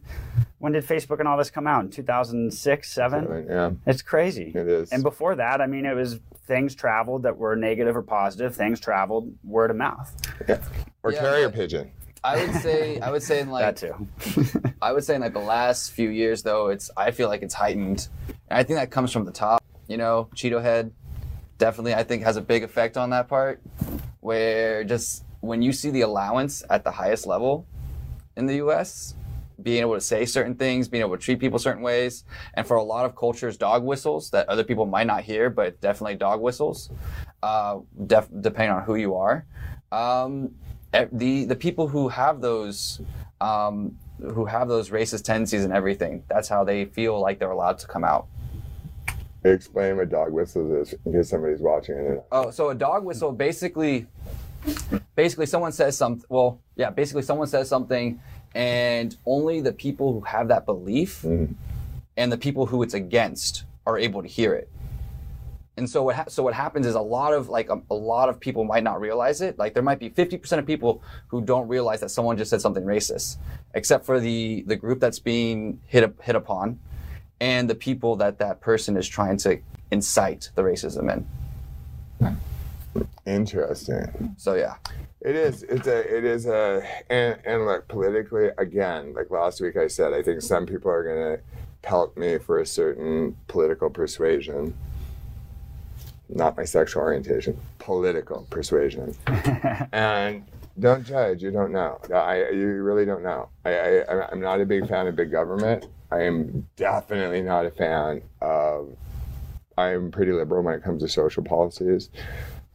[SPEAKER 3] when did Facebook and all this come out? In 2006, 7?
[SPEAKER 1] Yeah,
[SPEAKER 3] It's crazy.
[SPEAKER 1] it is.
[SPEAKER 3] And before that, I mean, it was things traveled that were negative or positive. Things traveled word of mouth. Yeah.
[SPEAKER 1] or
[SPEAKER 5] Yeah,
[SPEAKER 1] carrier
[SPEAKER 5] but-
[SPEAKER 1] pigeon.
[SPEAKER 5] I would say I would say in like
[SPEAKER 3] that too.
[SPEAKER 5] I would say in like the last few years though, it's I feel like it's heightened. And I think that comes from the top. You know, Cheeto head definitely I think has a big effect on that part. Where just when you see the allowance at the highest level in the US, being able to say certain things, being able to treat people certain ways, and for a lot of cultures, dog whistles that other people might not hear, but definitely dog whistles, uh, def- depending on who you are. Um, the the people who have those um, who have those racist tendencies and everything, that's how they feel like they're allowed to come out.
[SPEAKER 1] Explain what dog whistles is in case somebody's watching it.
[SPEAKER 5] Oh, so a dog whistle basically, basically someone says something. Well, yeah, basically someone says something, and only the people who have that belief
[SPEAKER 1] Mhm.
[SPEAKER 5] and the people who it's against are able to hear it. And so what ha- so what happens is a lot of like a, a lot of people might not realize it. Like there might be 50% of people who don't realize that someone just said something racist, except for the the group that's being hit hit upon, and the people that that person is trying to incite the racism in.
[SPEAKER 1] Interesting.
[SPEAKER 5] So yeah.
[SPEAKER 1] It is. It's a. It is a. And, and look, politically, again, like last week I said, I think some people are gonna pelt me for a certain political persuasion. Not my sexual orientation, political persuasion. and don't judge. You don't know. I. You really don't know. I. I I'm- I'm not a big fan of big government. I am definitely not a fan of. I'm pretty liberal when it comes to social policies.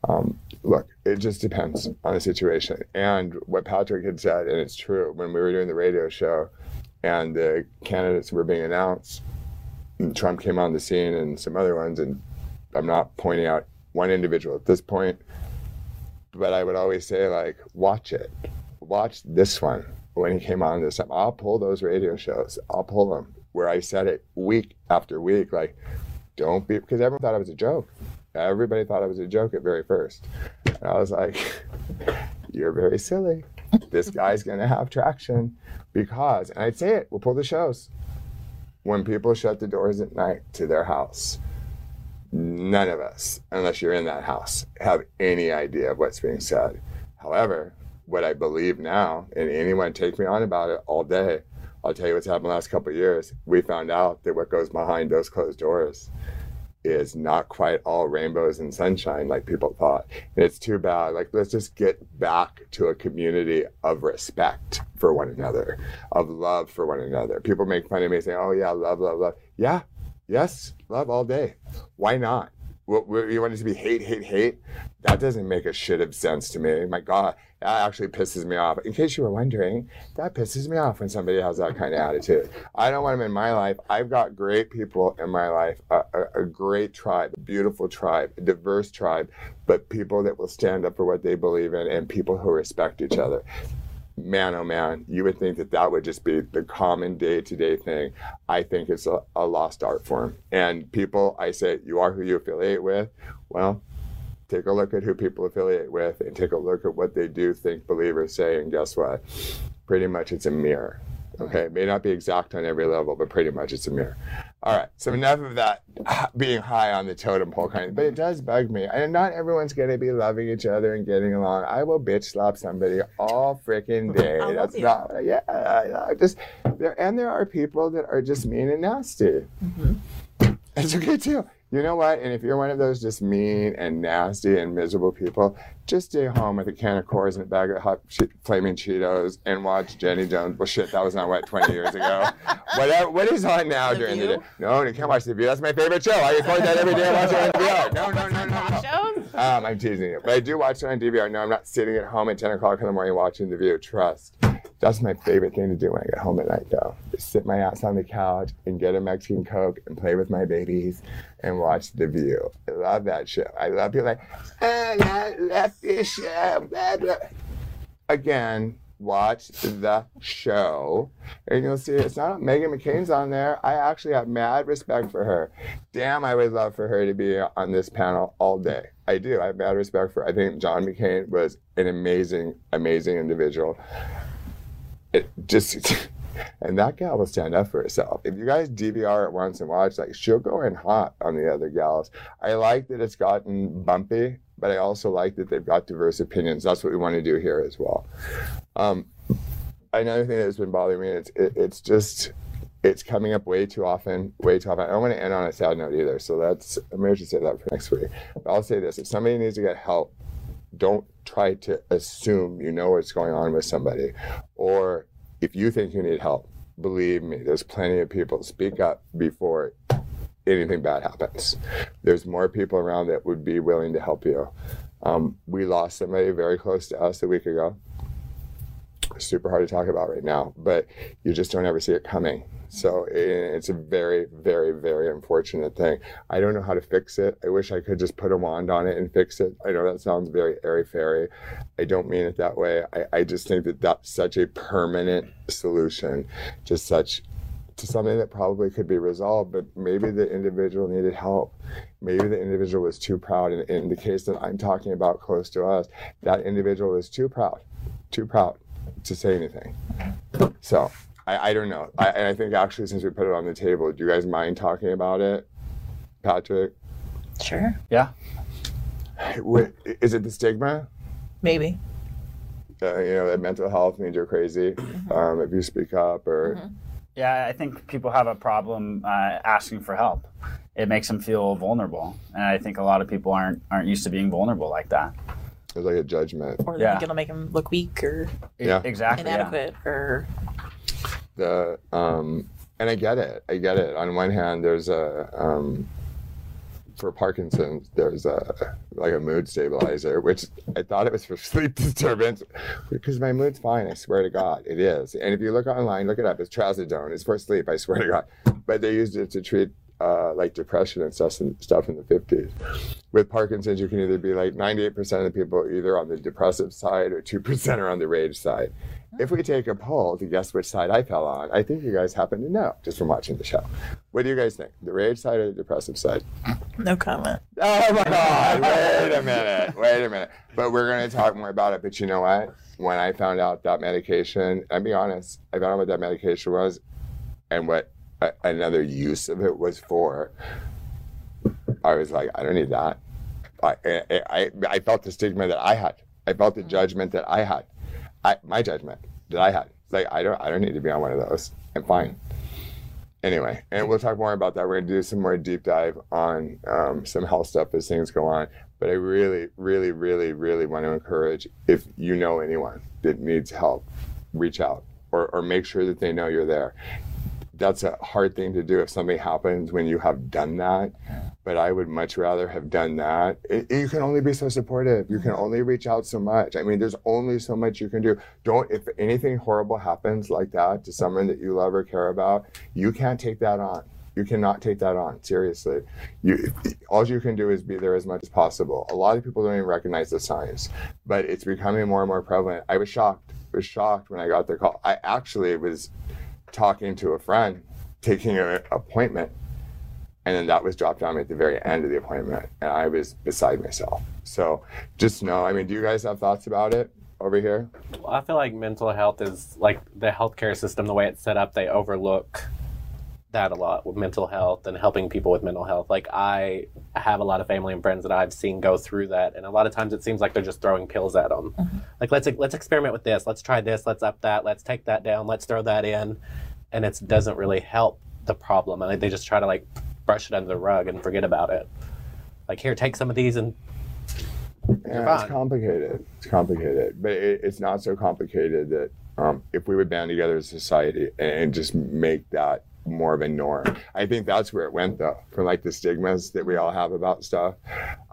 [SPEAKER 1] Um, look, it just depends on the situation. And what Patrick had said, and it's true, when we were doing the radio show and the candidates were being announced, Trump came on the scene and some other ones, and I'm not pointing out one individual at this point, but I would always say, like, watch it. Watch this one. When he came on this time. I'll pull those radio shows. I'll pull them where I said it week after week, like, don't be, because everyone thought it was a joke. Everybody thought it was a joke at very first. And I was like, you're very silly. This guy's going to have traction because, and I'd say it, we'll pull the shows. When people shut the doors at night to their house, none of us, unless you're in that house, have any idea of what's being said. However, what I believe now, and anyone take me on about it all day, I'll tell you what's happened the last couple of years. We found out that what goes behind those closed doors is not quite all rainbows and sunshine like people thought. And it's too bad. Like, let's just get back to a community of respect for one another, of love for one another. People make fun of me saying, oh, yeah, love, love, love. Yeah, yes, love all day. Why not? You want it to be hate, hate, hate? That doesn't make a shit of sense to me. My God, that actually pisses me off. In case you were wondering, that pisses me off when somebody has that kind of attitude. I don't want them in my life. I've got great people in my life, a, a, a great tribe, a beautiful tribe, a diverse tribe, but people that will stand up for what they believe in and people who respect each other man, oh man, you would think that that would just be the common day to day thing. I think it's a, a, lost art form. And people, I say, you are who you affiliate with. Well, take a look at who people affiliate with and take a look at what they do, think, believe, or say. And guess what? Pretty much it's a mirror. Okay, it may not be exact on every level, but pretty much it's a mirror. All right, so enough of that being high on the totem pole kind of, but it does bug me. And not everyone's gonna be loving each other and getting along. I will bitch slap somebody all freaking day. That's
[SPEAKER 2] you.
[SPEAKER 1] not, yeah, I just there. And there are people that are just mean and nasty. Mm-hmm. It's okay too. You know what? And if you're one of those just mean and nasty and miserable people, just stay home with a can of Coors and a bag of hot che- flaming Cheetos and watch Jenny Jones. Well, shit, that was not what 20 years ago. Whatever. What is on now
[SPEAKER 2] The
[SPEAKER 1] during the
[SPEAKER 2] View?
[SPEAKER 1] day? No, you can't watch the View. That's my favorite show. I record that every day. I watch it on DVR. No, no, no, no, no. Um, I'm teasing you, but I do watch it on DVR. No, I'm not sitting at home at 10 o'clock in the morning watching The View. Trust. That's my favorite thing to do when I get home at night, though. Just sit my ass on the couch and get a Mexican Coke and play with my babies and watch The View. I love that show. I love people like, I love this show. Blah, blah. Again, watch the show and you'll see it's not Meghan McCain's on there. I actually have mad respect for her. Damn, I would love for her to be on this panel all day. I do. I have mad respect for her. I think John McCain was an amazing, amazing individual. It just and that gal will stand up for herself. If you guys DVR it once and watch, like she'll go in hot on the other gals. I like that it's gotten bumpy, but I also like that they've got diverse opinions. That's what we want to do here as well. Um, another thing that's been bothering me, it's it, it's just it's coming up way too often, way too often. I don't want to end on a sad note either. So that's I'm going to say that for next week. But I'll say this: if somebody needs to get help, don't try to assume you know what's going on with somebody, or if you think you need help, believe me, there's plenty of people. Speak up before anything bad happens. There's more people around that would be willing to help you. Um, we lost somebody very close to us a week ago. Super hard to talk about right now, but you just don't ever see it coming. So mm-hmm. it's a very, very, very unfortunate thing. I don't know how to fix it. I wish I could just put a wand on it and fix it. I know that sounds very airy fairy. I don't mean it that way. I, I just think that that's such a permanent solution to such to something that probably could be resolved, but maybe the individual needed help. Maybe the individual was too proud. And in the case that I'm talking about close to us, that individual was too proud, too proud to say anything. So I, I don't know. I, I think actually, since we put it on the table, do you guys mind talking about it? Patrick,
[SPEAKER 2] Sure.
[SPEAKER 3] Yeah.
[SPEAKER 1] Wh- is it the stigma?
[SPEAKER 2] Maybe.
[SPEAKER 1] Uh, you know, that mental health means you're crazy um, if you speak up or.
[SPEAKER 3] Yeah, I think people have a problem uh, asking for help. It makes them feel vulnerable, and I think a lot of people aren't aren't used to being vulnerable like that.
[SPEAKER 1] There's like a judgment.
[SPEAKER 2] Or they
[SPEAKER 3] Yeah.
[SPEAKER 2] think it'll make him look weak or
[SPEAKER 1] Yeah.
[SPEAKER 3] exactly. yeah.
[SPEAKER 2] inadequate or
[SPEAKER 1] the um and I get it. I get it. On one hand, there's a um for Parkinson's, there's a like a mood stabilizer, which I thought it was for sleep disturbance, because my mood's fine. I swear to God, it is. And if you look online, look it up. It's trazodone. It's for sleep. I swear to God. But they used it to treat uh, like depression and stuff in, stuff in the 50s. With Parkinson's, you can either be like 98% of the people either on the depressive side or 2% are on the rage side. If we take a poll to guess which side I fell on, I think you guys happen to know just from watching the show. What do you guys think? The rage side or the depressive side?
[SPEAKER 2] No comment.
[SPEAKER 1] Oh my God! Wait a minute. Wait a minute. But we're going to talk more about it. But you know what? When I found out that medication, I'll be honest, I found out what that medication was and what a- another use of it was for. I was like, I don't need that. I, I, I, felt the stigma that I had. I felt the judgment that I had. I, my judgment that I had. Like, I don't, I don't need to be on one of those. I'm fine anyway, and we'll talk more about that. We're going to do some more deep dive on um, some health stuff as things go on. But I really, really, really, really want to encourage if you know anyone that needs help, reach out or, or make sure that they know you're there. That's a hard thing to do if something happens when you have done that. But I would much rather have done that. It, you can only be so supportive. You can mm-hmm. only reach out so much. I mean, there's only so much you can do. Don't, if anything horrible happens like that to someone that you love or care about, you can't take that on. You cannot take that on seriously. You, all you can do is be there as much as possible. A lot of people don't even recognize the signs, but it's becoming more and more prevalent. I was shocked. I was shocked when I got the call. I actually was talking to a friend, taking an appointment, and then that was dropped on me at the very end of the appointment, and I was beside myself. So just know. I mean, do you guys have thoughts about it over here?
[SPEAKER 4] Well, I feel like mental health is like the healthcare system, the way it's set up, they overlook that a lot with mental health and helping people with mental health. Like I have a lot of family and friends that I've seen go through that, and a lot of times it seems like they're just throwing pills at them. Like let's let's experiment with this, let's try this, let's up that, let's take that down, let's throw that in, and it doesn't really help the problem. And they just try to like brush it under the rug and forget about it. Like here, take some of these and
[SPEAKER 1] Yeah, it's complicated. It's complicated, but it, it's not so complicated that um, if we would band together as a society and just make that more of a norm, I think that's where it went though, from like the stigmas that we all have about stuff.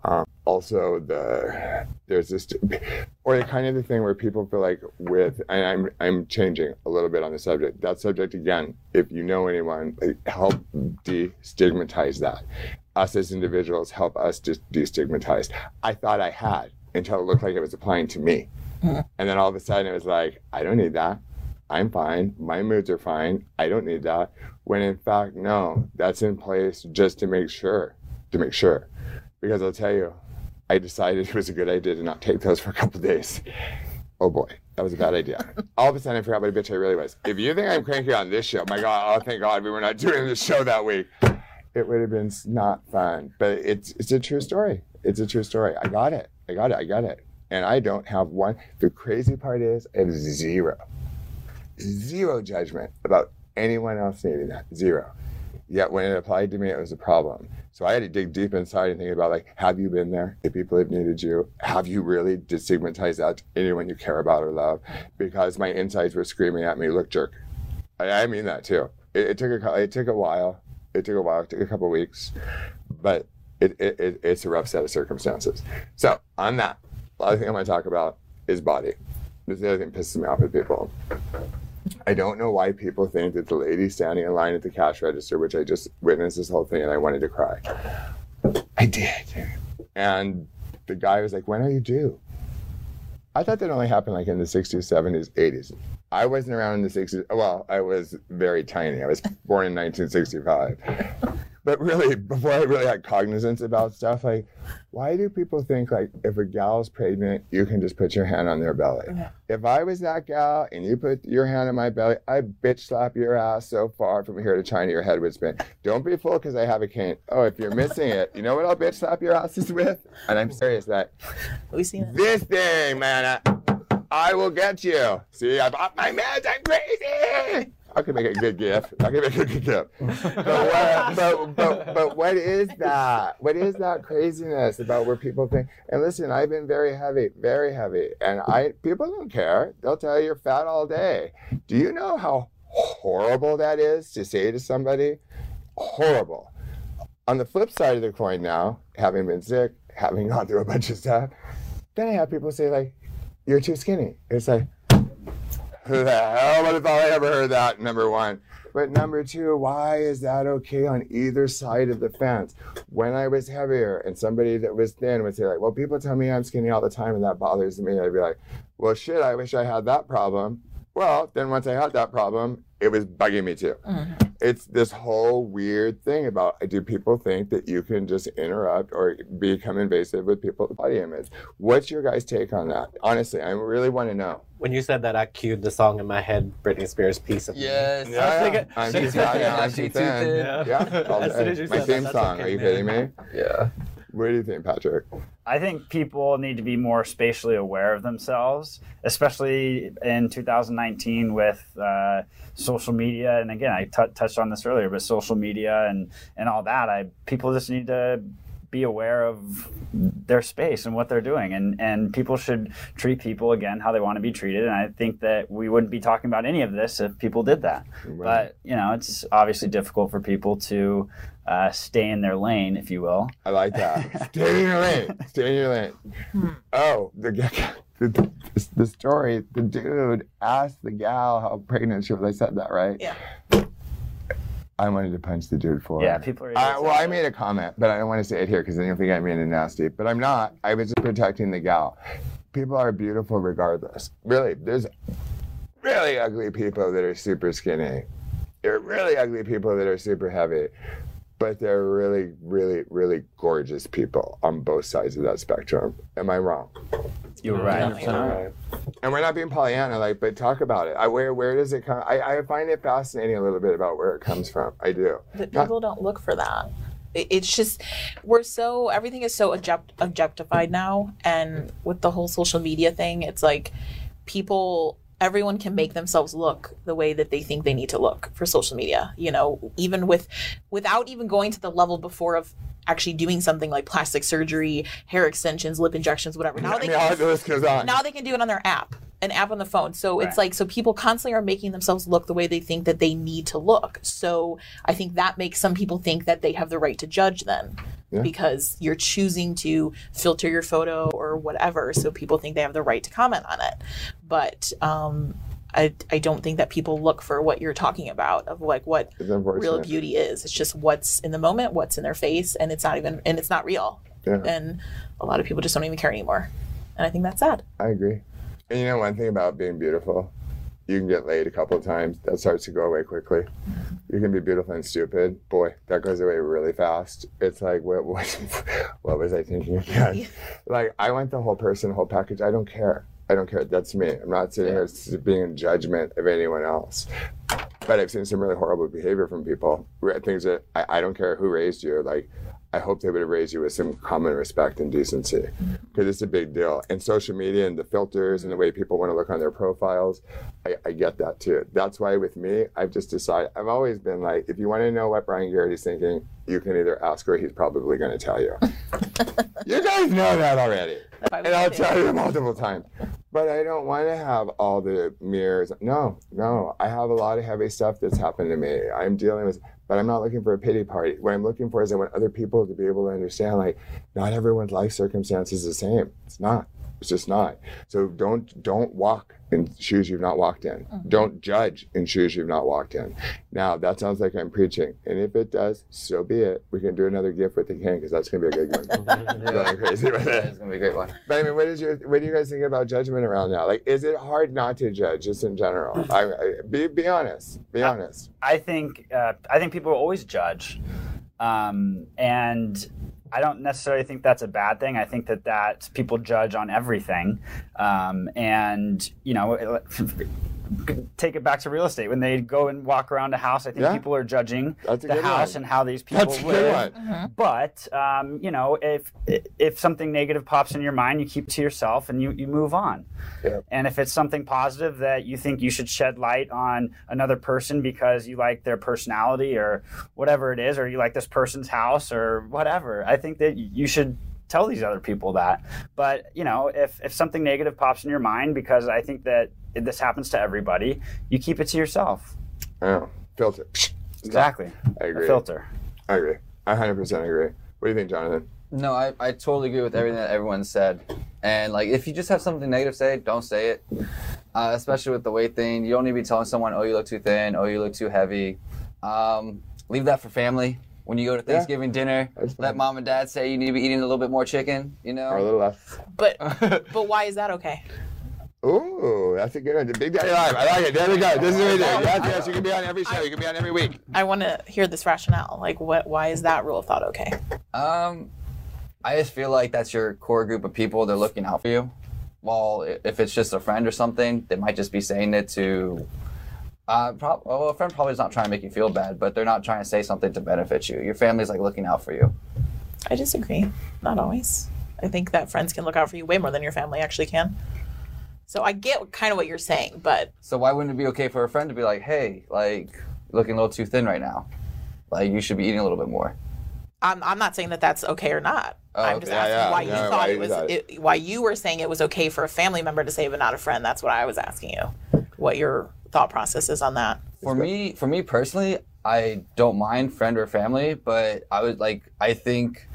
[SPEAKER 1] Um, also, the there's this, or the kind of the thing where people feel like with, and I'm I'm changing a little bit on the subject. That subject again, if you know anyone, like, help destigmatize that us as individuals help us just destigmatize. I thought I had until it looked like it was applying to me. And then all of a sudden it was like, I don't need that. I'm fine. My moods are fine. I don't need that. When in fact, no, that's in place just to make sure, to make sure. Because I'll tell you, I decided it was a good idea to not take those for a couple of days. Oh boy, that was a bad idea. All of a sudden I forgot what a bitch I really was. If you think I'm cranky on this show, my God, oh thank God we were not doing this show that week it would have been not fun. But it's it's a true story. It's a true story. I got it. I got it. I got it. And I don't have one. The crazy part is I have zero, zero judgment about anyone else needing that. Zero. Yet when it applied to me, it was a problem. So I had to dig deep inside and think about like, have you been there? If people have needed you, have you really destigmatized to anyone you care about or love? Because my insides were screaming at me, look, jerk. I, mean that too. It, it took a it took a while. It took a while. It took a couple weeks, but it, it, it it's a rough set of circumstances. So on that, the other thing I'm going to talk about is body. This is the other thing that pisses me off with people. I don't know why people think that the lady standing in line at the cash register, which I just witnessed this whole thing and I wanted to cry. I did. And the guy was like, when are you due? I thought that only happened like in the 60s, 70s, 80s. I wasn't around in the 60s. Well, I was very tiny. I was born in 1965. But really, before I really had cognizance about stuff, like, why do people think like if a gal's pregnant, you can just put your hand on their belly? If I was that gal and you put your hand on my belly, I bitch slap your ass so far from here to China, your head would spin. Don't be fooled because I have a cane. Oh, if you're missing it, you know what I'll bitch slap your asses with? And I'm serious that
[SPEAKER 2] We seen it.
[SPEAKER 1] this thing, man. I, I will get you. See, I bought my meds. I'm crazy. I can make a good gift. I could make a good gift. But what, but, but, but what is that? What is that craziness about where people think? And listen, I've been very heavy, very heavy, and I people don't care. They'll tell you you're fat all day. Do you know how horrible that is to say to somebody? Horrible. On the flip side of the coin, now having been sick, having gone through a bunch of stuff, then I have people say like, "You're too skinny." It's like, who the hell would have thought I ever heard that? Number one. But number two, why is that okay on either side of the fence? When I was heavier and somebody that was thin would say like, "Well, people tell me I'm skinny all the time and that bothers me," I'd be like, "Well, shit, I wish I had that problem." Well, then once I had that problem, it was bugging me too.
[SPEAKER 2] Mhm.
[SPEAKER 1] It's this whole weird thing about do people think that you can just interrupt or become invasive with people's body image? What's your guys' take on that? Honestly, I really want to know.
[SPEAKER 4] When you said that, I cued the song in my head, Britney Spears' "Piece of Me."
[SPEAKER 5] Yes.
[SPEAKER 4] Yeah. I was thinking-
[SPEAKER 1] I'm too fat, I'm too thin.
[SPEAKER 4] Yeah.
[SPEAKER 1] Yeah,
[SPEAKER 4] As soon as you
[SPEAKER 1] my
[SPEAKER 4] said
[SPEAKER 1] theme
[SPEAKER 4] that,
[SPEAKER 1] song.
[SPEAKER 4] what
[SPEAKER 1] Are you
[SPEAKER 4] came
[SPEAKER 1] kidding me?
[SPEAKER 5] Yeah.
[SPEAKER 1] What do you think, Patrick?
[SPEAKER 3] I think people need to be more spatially aware of themselves, especially in 2019 with uh, social media. And again, I t- touched on this earlier, but social media and, and all that, I people just need to be aware of their space and what they're doing. And, and people should treat people, again, how they want to be treated. And I think that we wouldn't be talking about any of this if people did that. But, you know, it's obviously difficult for people to uh, stay in their lane, if you will.
[SPEAKER 1] I like that. Stay in your lane. Stay in your lane. Oh, the, g- the the story. The dude asked the gal how pregnant she was. I said that right.
[SPEAKER 2] Yeah.
[SPEAKER 1] I wanted to punch the dude for it.
[SPEAKER 3] Yeah,
[SPEAKER 1] it.
[SPEAKER 3] people are.
[SPEAKER 1] I, well, I made a comment, but I don't want to say it here because then you'll think I'm being nasty. But I'm not. I was just protecting the gal. People are beautiful regardless. Really, there's really ugly people that are super skinny. There are really ugly people that are super heavy. But they're really, really, really gorgeous people on both sides of that spectrum. Am I wrong?
[SPEAKER 3] You're right.
[SPEAKER 2] Definitely not.
[SPEAKER 1] And we're not being Pollyanna, like, but talk about it. I, where where does it come? I, I find it fascinating a little bit about where it comes from. I do.
[SPEAKER 2] But
[SPEAKER 1] Not-
[SPEAKER 2] people don't look for that. It- It's just we're so everything is so object, objectified now, and with the whole social media thing, it's like people everyone can make themselves look the way that they think they need to look for social media. You know, even with without even going to the level before of actually doing something like plastic surgery, hair extensions, lip injections, whatever. Now
[SPEAKER 1] I
[SPEAKER 2] they
[SPEAKER 1] mean,
[SPEAKER 2] can
[SPEAKER 1] the list goes on.
[SPEAKER 2] now they can do it on their app an app on the phone so it's like so people constantly are making themselves look the way they think that they need to look so i think that makes some people think that they have the right to judge then
[SPEAKER 1] Yeah.
[SPEAKER 2] because you're choosing to filter your photo or whatever so people think they have the right to comment on it but um I, I don't think that people look for what you're talking about of like what real beauty is. It's just what's in the moment, what's in their face, and it's not even and it's not real.
[SPEAKER 1] Yeah.
[SPEAKER 2] And a lot of people just don't even care anymore. And I think that's sad.
[SPEAKER 1] I agree. And you know one thing about being beautiful, you can get laid a couple of times. That starts to go away quickly. Mm-hmm. You can be beautiful and stupid. Boy, that goes away really fast. It's like what what, what was I thinking again? Like I want the whole person, whole package. I don't care. I don't care. That's me. I'm not sitting here being in judgment of anyone else. But I've seen some really horrible behavior from people. Things that I, I don't care who raised you. Like I hope they would have raised you with some common respect and decency because it's a big deal. And social media and the filters and the way people want to look on their profiles, I, I get that too. That's why with me, I've just decided, I've always been like, if you want to know what Brian Garrity's thinking, you can either ask or he's probably going to tell you. you guys know that already. And I'll tell you multiple times. But I don't want to have all the mirrors. No, no. I have a lot of heavy stuff that's happened to me. I'm dealing with, but I'm not looking for a pity party. What I'm looking for is I want other people to be able to understand, like, not everyone's life circumstance is the same. It's not. It's just not. So don't don't walk in shoes you've not walked in. Don't judge in shoes you've not walked in. Now that sounds like I'm preaching, and if it does, so be it. We can do another gift with the king because that's gonna be a good one. Going crazy with it.
[SPEAKER 5] It's gonna be a great one.
[SPEAKER 1] But I mean, what is your what do you guys think about judgment around that? Like, is it hard not to judge, just in general? I, I be be honest. Be honest.
[SPEAKER 3] I think uh, I think people always judge, um, and I don't necessarily think that's a bad thing. I think that that people judge on everything, um, and you know. Take it back to real estate. When they go and walk around a house, I think
[SPEAKER 1] Yeah.
[SPEAKER 3] people are judging the house
[SPEAKER 1] one.
[SPEAKER 3] and how these people
[SPEAKER 1] That's
[SPEAKER 3] live.
[SPEAKER 1] good one.
[SPEAKER 3] But um, you know, if if something negative pops in your mind, you keep it to yourself and you, you move on.
[SPEAKER 1] Yeah.
[SPEAKER 3] And if it's something positive that you think you should shed light on another person because you like their personality or whatever it is, or you like this person's house or whatever, I think that you should tell these other people that. But you know, if if something negative pops in your mind, because I think that this happens to everybody, you keep it to yourself.
[SPEAKER 1] Oh, filter.
[SPEAKER 3] Exactly.
[SPEAKER 1] I agree.
[SPEAKER 3] filter.
[SPEAKER 1] I agree. I 100% agree. What do you think, Jonathan?
[SPEAKER 5] No, I, I totally agree with everything that everyone said. And like, if you just have something negative to say, don't say it. Uh, especially with the weight thing, you don't need to be telling someone, "Oh, you look too thin," "Oh, you look too heavy." Um, leave that for family. When you go to Thanksgiving dinner, let mom and dad say you need to be eating a little bit more chicken. You know?
[SPEAKER 1] Or a little less.
[SPEAKER 2] But but why is that okay?
[SPEAKER 1] Ooh, that's a good one. The Big Daddy Live. I like it. There we go. This is right there. Yes, yes. You can be on every show. You can be on every week.
[SPEAKER 2] I want to hear this rationale. Like, what? Why is that rule of thought okay?
[SPEAKER 5] Um, I just feel like that's your core group of people. They're looking out for you. Well, if it's just a friend or something, they might just be saying it to. Uh, prob- well, a friend probably is not trying to make you feel bad, but they're not trying to say something to benefit you. Your family's like looking out for you.
[SPEAKER 2] I disagree. Not always. I think that friends can look out for you way more than your family actually can. So I get kind of what you're saying, but
[SPEAKER 5] So why wouldn't it be okay for a friend to be like, "Hey, like, you're looking a little too thin right now. Like, you should be eating a little bit more."
[SPEAKER 2] I'm, I'm not saying that that's okay or not.
[SPEAKER 5] Oh,
[SPEAKER 2] I'm just
[SPEAKER 5] okay.
[SPEAKER 2] asking
[SPEAKER 1] Yeah, yeah.
[SPEAKER 2] why you
[SPEAKER 1] why
[SPEAKER 2] thought
[SPEAKER 1] you
[SPEAKER 2] it was
[SPEAKER 1] thought
[SPEAKER 2] it, why you were saying it was okay for a family member to say but not a friend. That's what I was asking you. What your thought process is on that.
[SPEAKER 5] For me, for me personally, I don't mind friend or family, but I would like I think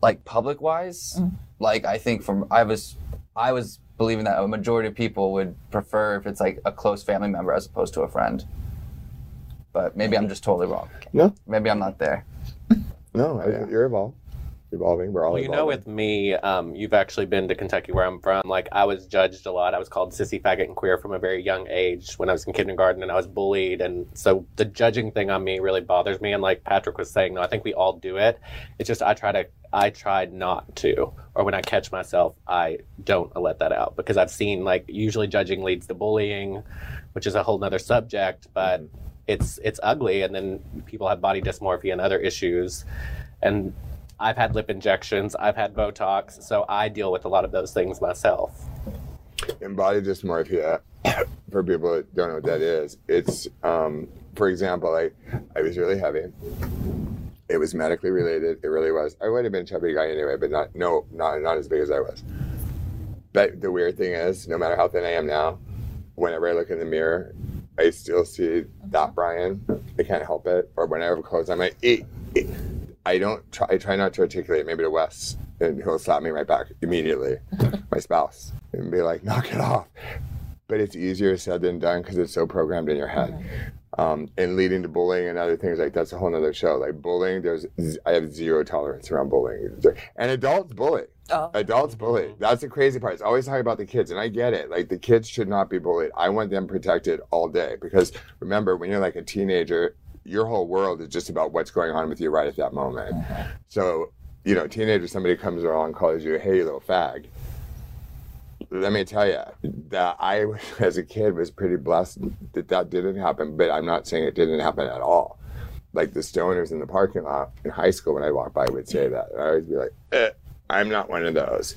[SPEAKER 5] like public wise, mm. like I think from I was I was believing that a majority of people would prefer if it's like a close family member as opposed to a friend. But maybe I'm just totally wrong.
[SPEAKER 1] No,
[SPEAKER 5] Maybe I'm not there.
[SPEAKER 1] no. I- You're evolved. Evolving. We're all
[SPEAKER 4] Well, you know, with me, um, you've actually been to Kentucky, where I'm from. Like, I was judged a lot. I was called sissy, faggot, and queer from a very young age when I was in kindergarten, and I was bullied. And so the judging thing on me really bothers me. And like Patrick was saying, no, I think we all do it. It's just I try to, I tried not to, or when I catch myself, I don't let that out because I've seen like usually judging leads to bullying, which is a whole nother subject, but. It's it's ugly, and then people have body dysmorphia and other issues, and I've had lip injections, I've had Botox, so I deal with a lot of those things myself.
[SPEAKER 1] embodied dysmorphia for people that don't know what that is it's um, for example I, I was really heavy it was medically related it really was i would have been a chubby guy anyway but not no not, not as big as i was but the weird thing is no matter how thin i am now whenever i look in the mirror i still see that brian i can't help it or whenever I close i'm like "Eh, eh." I don't try i try not to articulate maybe to wes and he'll slap me right back immediately my spouse and be like, knock it off. But it's easier said than done because it's so programmed in your head. Um, and leading to bullying and other things like that's a whole nother show. Like bullying, there's I have zero tolerance around bullying. And adults bully.
[SPEAKER 2] Oh.
[SPEAKER 1] Adults bully. That's the crazy part. It's always talking about the kids, and I get it. Like the kids should not be bullied. I want them protected all day because remember, when you're like a teenager, your whole world is just about what's going on with you right at that moment. So, you know, teenager, somebody comes along and calls you, "Hey, you little fag." let me tell you that I, as a kid, was pretty blessed that that didn't happen. But I'm not saying it didn't happen at all. Like the stoners in the parking lot in high school when I walked by would say that. I would be like, eh, I'm not one of those.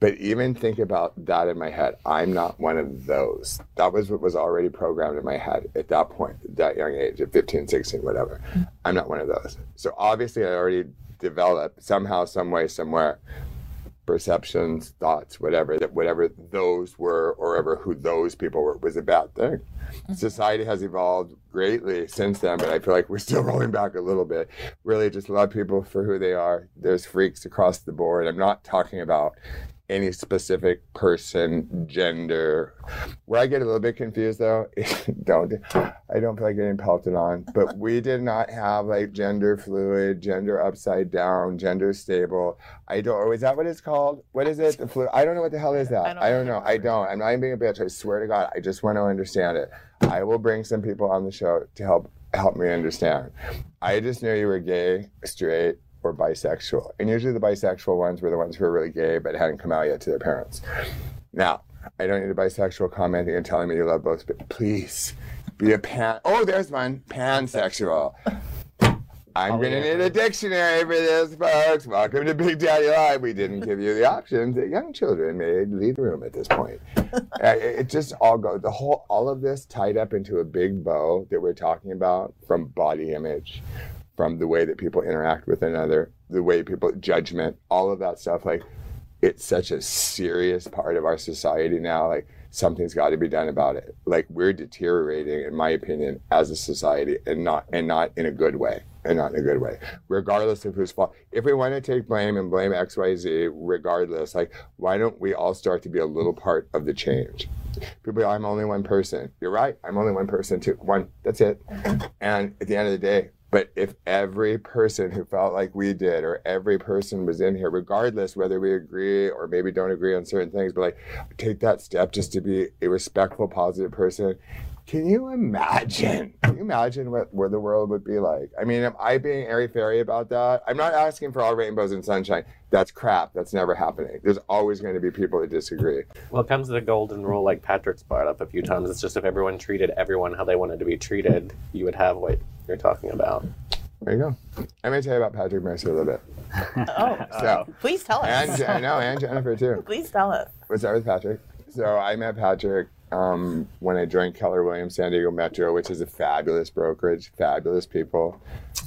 [SPEAKER 1] But even think about that in my head. I'm not one of those. That was what was already programmed in my head at that point, at that young age, at 15, 16, whatever. Mm-hmm. I'm not one of those. So obviously, I already developed somehow, some way, somewhere perceptions, thoughts, whatever that whatever those were or ever who those people were was a bad thing. Mm-hmm. Society has evolved greatly since then, but I feel like we're still rolling back a little bit. Really just love people for who they are. There's freaks across the board. I'm not talking about any specific person, gender. Where I get a little bit confused though, don't I don't feel like getting pelted on, but we did not have like gender fluid, gender upside down, gender stable. I don't. Or is that what it's called? What is it? The flu? I don't know what the hell is that.
[SPEAKER 2] I don't
[SPEAKER 1] I don't know. I don't. I'm not even being a bitch. I swear to God. I just want to understand it. I will bring some people on the show to help help me understand. I just knew you were gay, straight, or bisexual, and usually the bisexual ones were the ones who were really gay but hadn't come out yet to their parents. Now, I don't need a bisexual commenting and telling me you love both, but please be a pan. Oh, there's one pansexual. I'm gonna need a dictionary for this, folks. Welcome to Big Daddy Live. We didn't give you the option that young children may leave the room at this point. Uh, it it just all goes the whole all of this tied up into a big bow that we're talking about from body image, from the way that people interact with another, the way people judgment, all of that stuff. Like it's such a serious part of our society now. Like something's got to be done about it. Like we're deteriorating, in my opinion, as a society, and not and not in a good way, and not in a good way. Regardless of whose fault. If we want to take blame and blame X, Y, Z, regardless, like why don't we all start to be a little part of the change? People, I'm only one person. You're right. I'm only one person too. One. That's it. And at the end of the day, But if every person who felt like we did, or every person was in here, regardless whether we agree or maybe don't agree on certain things, but like take that step just to be a respectful, positive person, can you imagine? Can you imagine what where the world would be like? I mean, am I being airy fairy about that? I'm not asking for all rainbows and sunshine. That's crap. That's never happening. There's always going to be people that disagree.
[SPEAKER 4] Well, it comes to the golden rule, like Patrick's brought up a few times. It's just if everyone treated everyone how they wanted to be treated, you would have what you're talking about.
[SPEAKER 1] There you go. I'm going to tell you about Patrick Mercer a little bit.
[SPEAKER 2] Oh,
[SPEAKER 1] So,
[SPEAKER 2] please tell us.
[SPEAKER 1] and Je- no, and Jennifer too.
[SPEAKER 2] please tell us.
[SPEAKER 1] Let's start with Patrick. So I met Patrick um, when I joined Keller Williams San Diego Metro, which is a fabulous brokerage, fabulous people.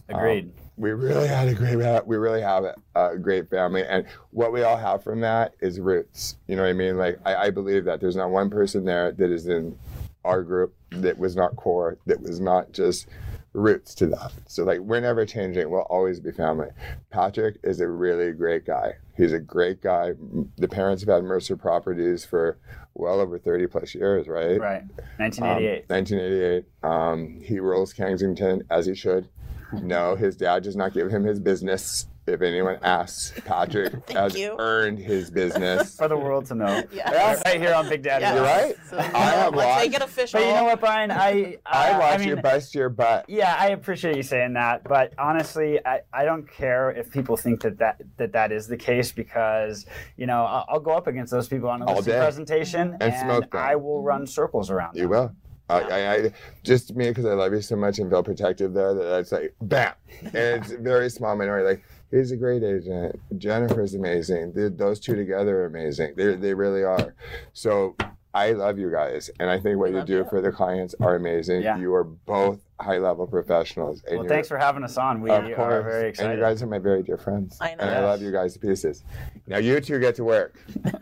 [SPEAKER 3] Agreed.
[SPEAKER 1] Um, we really had a great, we really have a, a great family, and what we all have from that is roots. You know what I mean? Like I, I believe that there's not one person there that is in our group that was not core, that was not just roots to that. So like we're never changing. We'll always be family. Patrick is a really great guy. He's a great guy. The parents have had Mercer Properties for well over 30 plus years, right?
[SPEAKER 3] right.
[SPEAKER 1] Um,
[SPEAKER 3] 1988.
[SPEAKER 1] 1988. Um, he rules Kensington as he should. No, his dad does not give him his business. If anyone asks, Patrick has
[SPEAKER 2] you.
[SPEAKER 1] earned his business.
[SPEAKER 3] For the world to know.
[SPEAKER 2] Yes.
[SPEAKER 3] Right here on Big Daddy.
[SPEAKER 2] Yes.
[SPEAKER 1] You're right.
[SPEAKER 2] So,
[SPEAKER 1] I have
[SPEAKER 2] let's make it official.
[SPEAKER 3] But you know what, Brian? I
[SPEAKER 1] I
[SPEAKER 3] uh,
[SPEAKER 1] watch
[SPEAKER 3] mean,
[SPEAKER 1] you bust your butt.
[SPEAKER 3] Yeah, I appreciate you saying that, but honestly, I, I don't care if people think that that, that that is the case because you know I'll, I'll go up against those people on a
[SPEAKER 1] All
[SPEAKER 3] listing presentation
[SPEAKER 1] And smoke them.
[SPEAKER 3] I will run circles around.
[SPEAKER 1] You
[SPEAKER 3] them.
[SPEAKER 1] will. I, I, I just me because I love you so much and feel protective there that it's like bam, and it's a very small minority. Like he's a great agent. Jennifer's amazing. Th those two together are amazing. They they really are. So I love you guys, and I think what
[SPEAKER 2] We
[SPEAKER 1] you do
[SPEAKER 2] you.
[SPEAKER 1] for the clients are amazing.
[SPEAKER 3] Yeah.
[SPEAKER 1] You are both high level professionals. And
[SPEAKER 3] Well, thanks for having us on. We
[SPEAKER 1] of
[SPEAKER 3] are
[SPEAKER 1] course.
[SPEAKER 3] very excited.
[SPEAKER 1] And you guys are my very dear friends.
[SPEAKER 2] I know.
[SPEAKER 1] And I love you guys to pieces. Now you two get to work.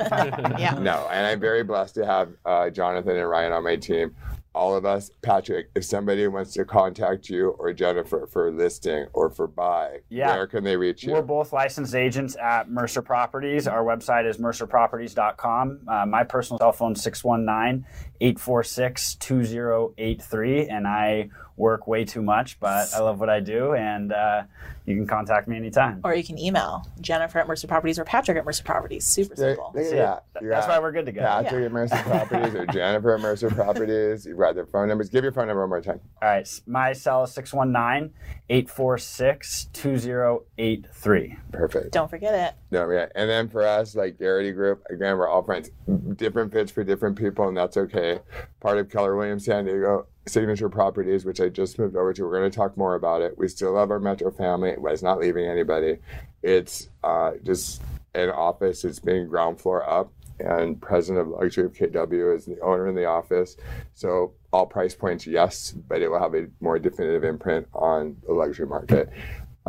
[SPEAKER 2] yeah.
[SPEAKER 1] No, and I'm very blessed to have uh, Jonathan and Ryan on my team. All of us, Patrick. If somebody wants to contact you or Jennifer for listing or for buy,
[SPEAKER 3] Yeah.
[SPEAKER 1] where can they reach you?
[SPEAKER 3] We're both licensed agents at Mercer Properties. Our website is mercerproperties.com. Uh, my personal cell phone is 619 846 2083. And I work way too much, but I love what I do. And uh, you can contact me anytime.
[SPEAKER 2] Or you can email Jennifer at Mercer Properties or Patrick at Mercer Properties. Super
[SPEAKER 1] There-
[SPEAKER 2] simple.
[SPEAKER 1] look at
[SPEAKER 3] See,
[SPEAKER 1] that. You
[SPEAKER 3] That's
[SPEAKER 1] got
[SPEAKER 3] why we're good to go.
[SPEAKER 1] Patrick at Mercer Properties or Jennifer at Mercer Properties. You've got their phone numbers. Give your phone number one more time.
[SPEAKER 3] All right. My cell is 619 846 2083.
[SPEAKER 1] Perfect.
[SPEAKER 2] Don't forget it.
[SPEAKER 1] No, yeah. And then for us, like Garrity Group, again, we're all friends. Different fits for different people, and that's okay. Part of Keller Williams San Diego Signature Properties, which I just moved over to. We're going to talk more about it. We still love our Metro family. It's not leaving anybody. It's uh, just an office. It's being ground floor up, and president of Luxury of KW is the owner in the office. So all price points, yes, but it will have a more definitive imprint on the luxury market.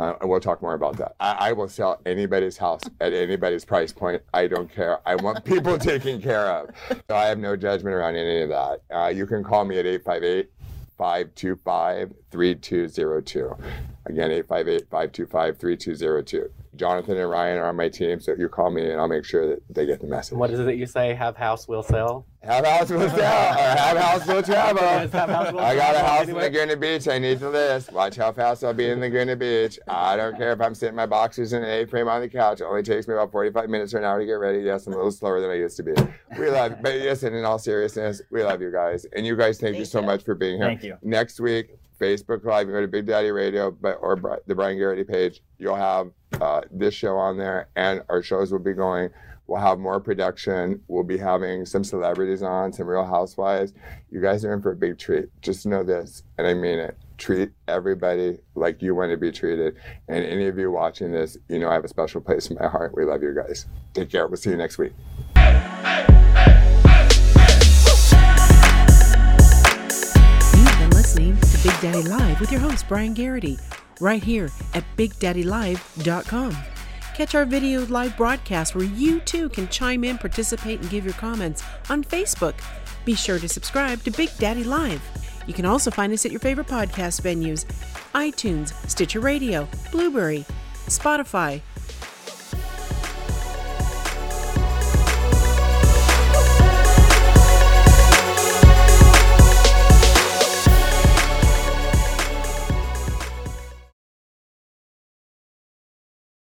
[SPEAKER 1] Uh, and we'll talk more about that. I, I will sell anybody's house at anybody's price point. I don't care. I want people taken care of. So I have no judgment around any of that. Uh, you can call me at 858 525 3202. Again, 858 525 3202. Jonathan and Ryan are on my team, so you call me and I'll make sure that they get the message.
[SPEAKER 4] What is it you say? Have house, will sell.
[SPEAKER 1] Have house will sell or have house will travel.
[SPEAKER 4] Yes, have house will
[SPEAKER 1] I got a
[SPEAKER 4] travel.
[SPEAKER 1] house in
[SPEAKER 4] Anyway.
[SPEAKER 1] Laguna Beach. I need to list. Watch how fast I'll be in Laguna Beach. I don't care if I'm sitting my boxers in an A-frame on the couch. It only takes me about 45 minutes or an hour to get ready. Yes, I'm a little slower than I used to be. We love, you. but listen, in all seriousness, we love you guys, and you guys, thank, you so
[SPEAKER 2] you.
[SPEAKER 1] much for being here.
[SPEAKER 3] Thank you.
[SPEAKER 1] Next week, Facebook Live. You go to Big Daddy Radio, but or the Brian Garrity page. You'll have uh, this show on there, and our shows will be going. We'll have more production. We'll be having some celebrities on, some Real Housewives. You guys are in for a big treat. Just know this, and I mean it. Treat everybody like you want to be treated. And any of you watching this, you know I have a special place in my heart. We love you guys. Take care. We'll see you next week.
[SPEAKER 6] You've Big Daddy Live with your host, Brian Garrity, right here at BigDaddyLive.com. Catch our video live broadcast where you too can chime in, participate, and give your comments on Facebook. Be sure to subscribe to Big Daddy Live. You can also find us at your favorite podcast venues iTunes, Stitcher Radio, Blubrry, Spotify,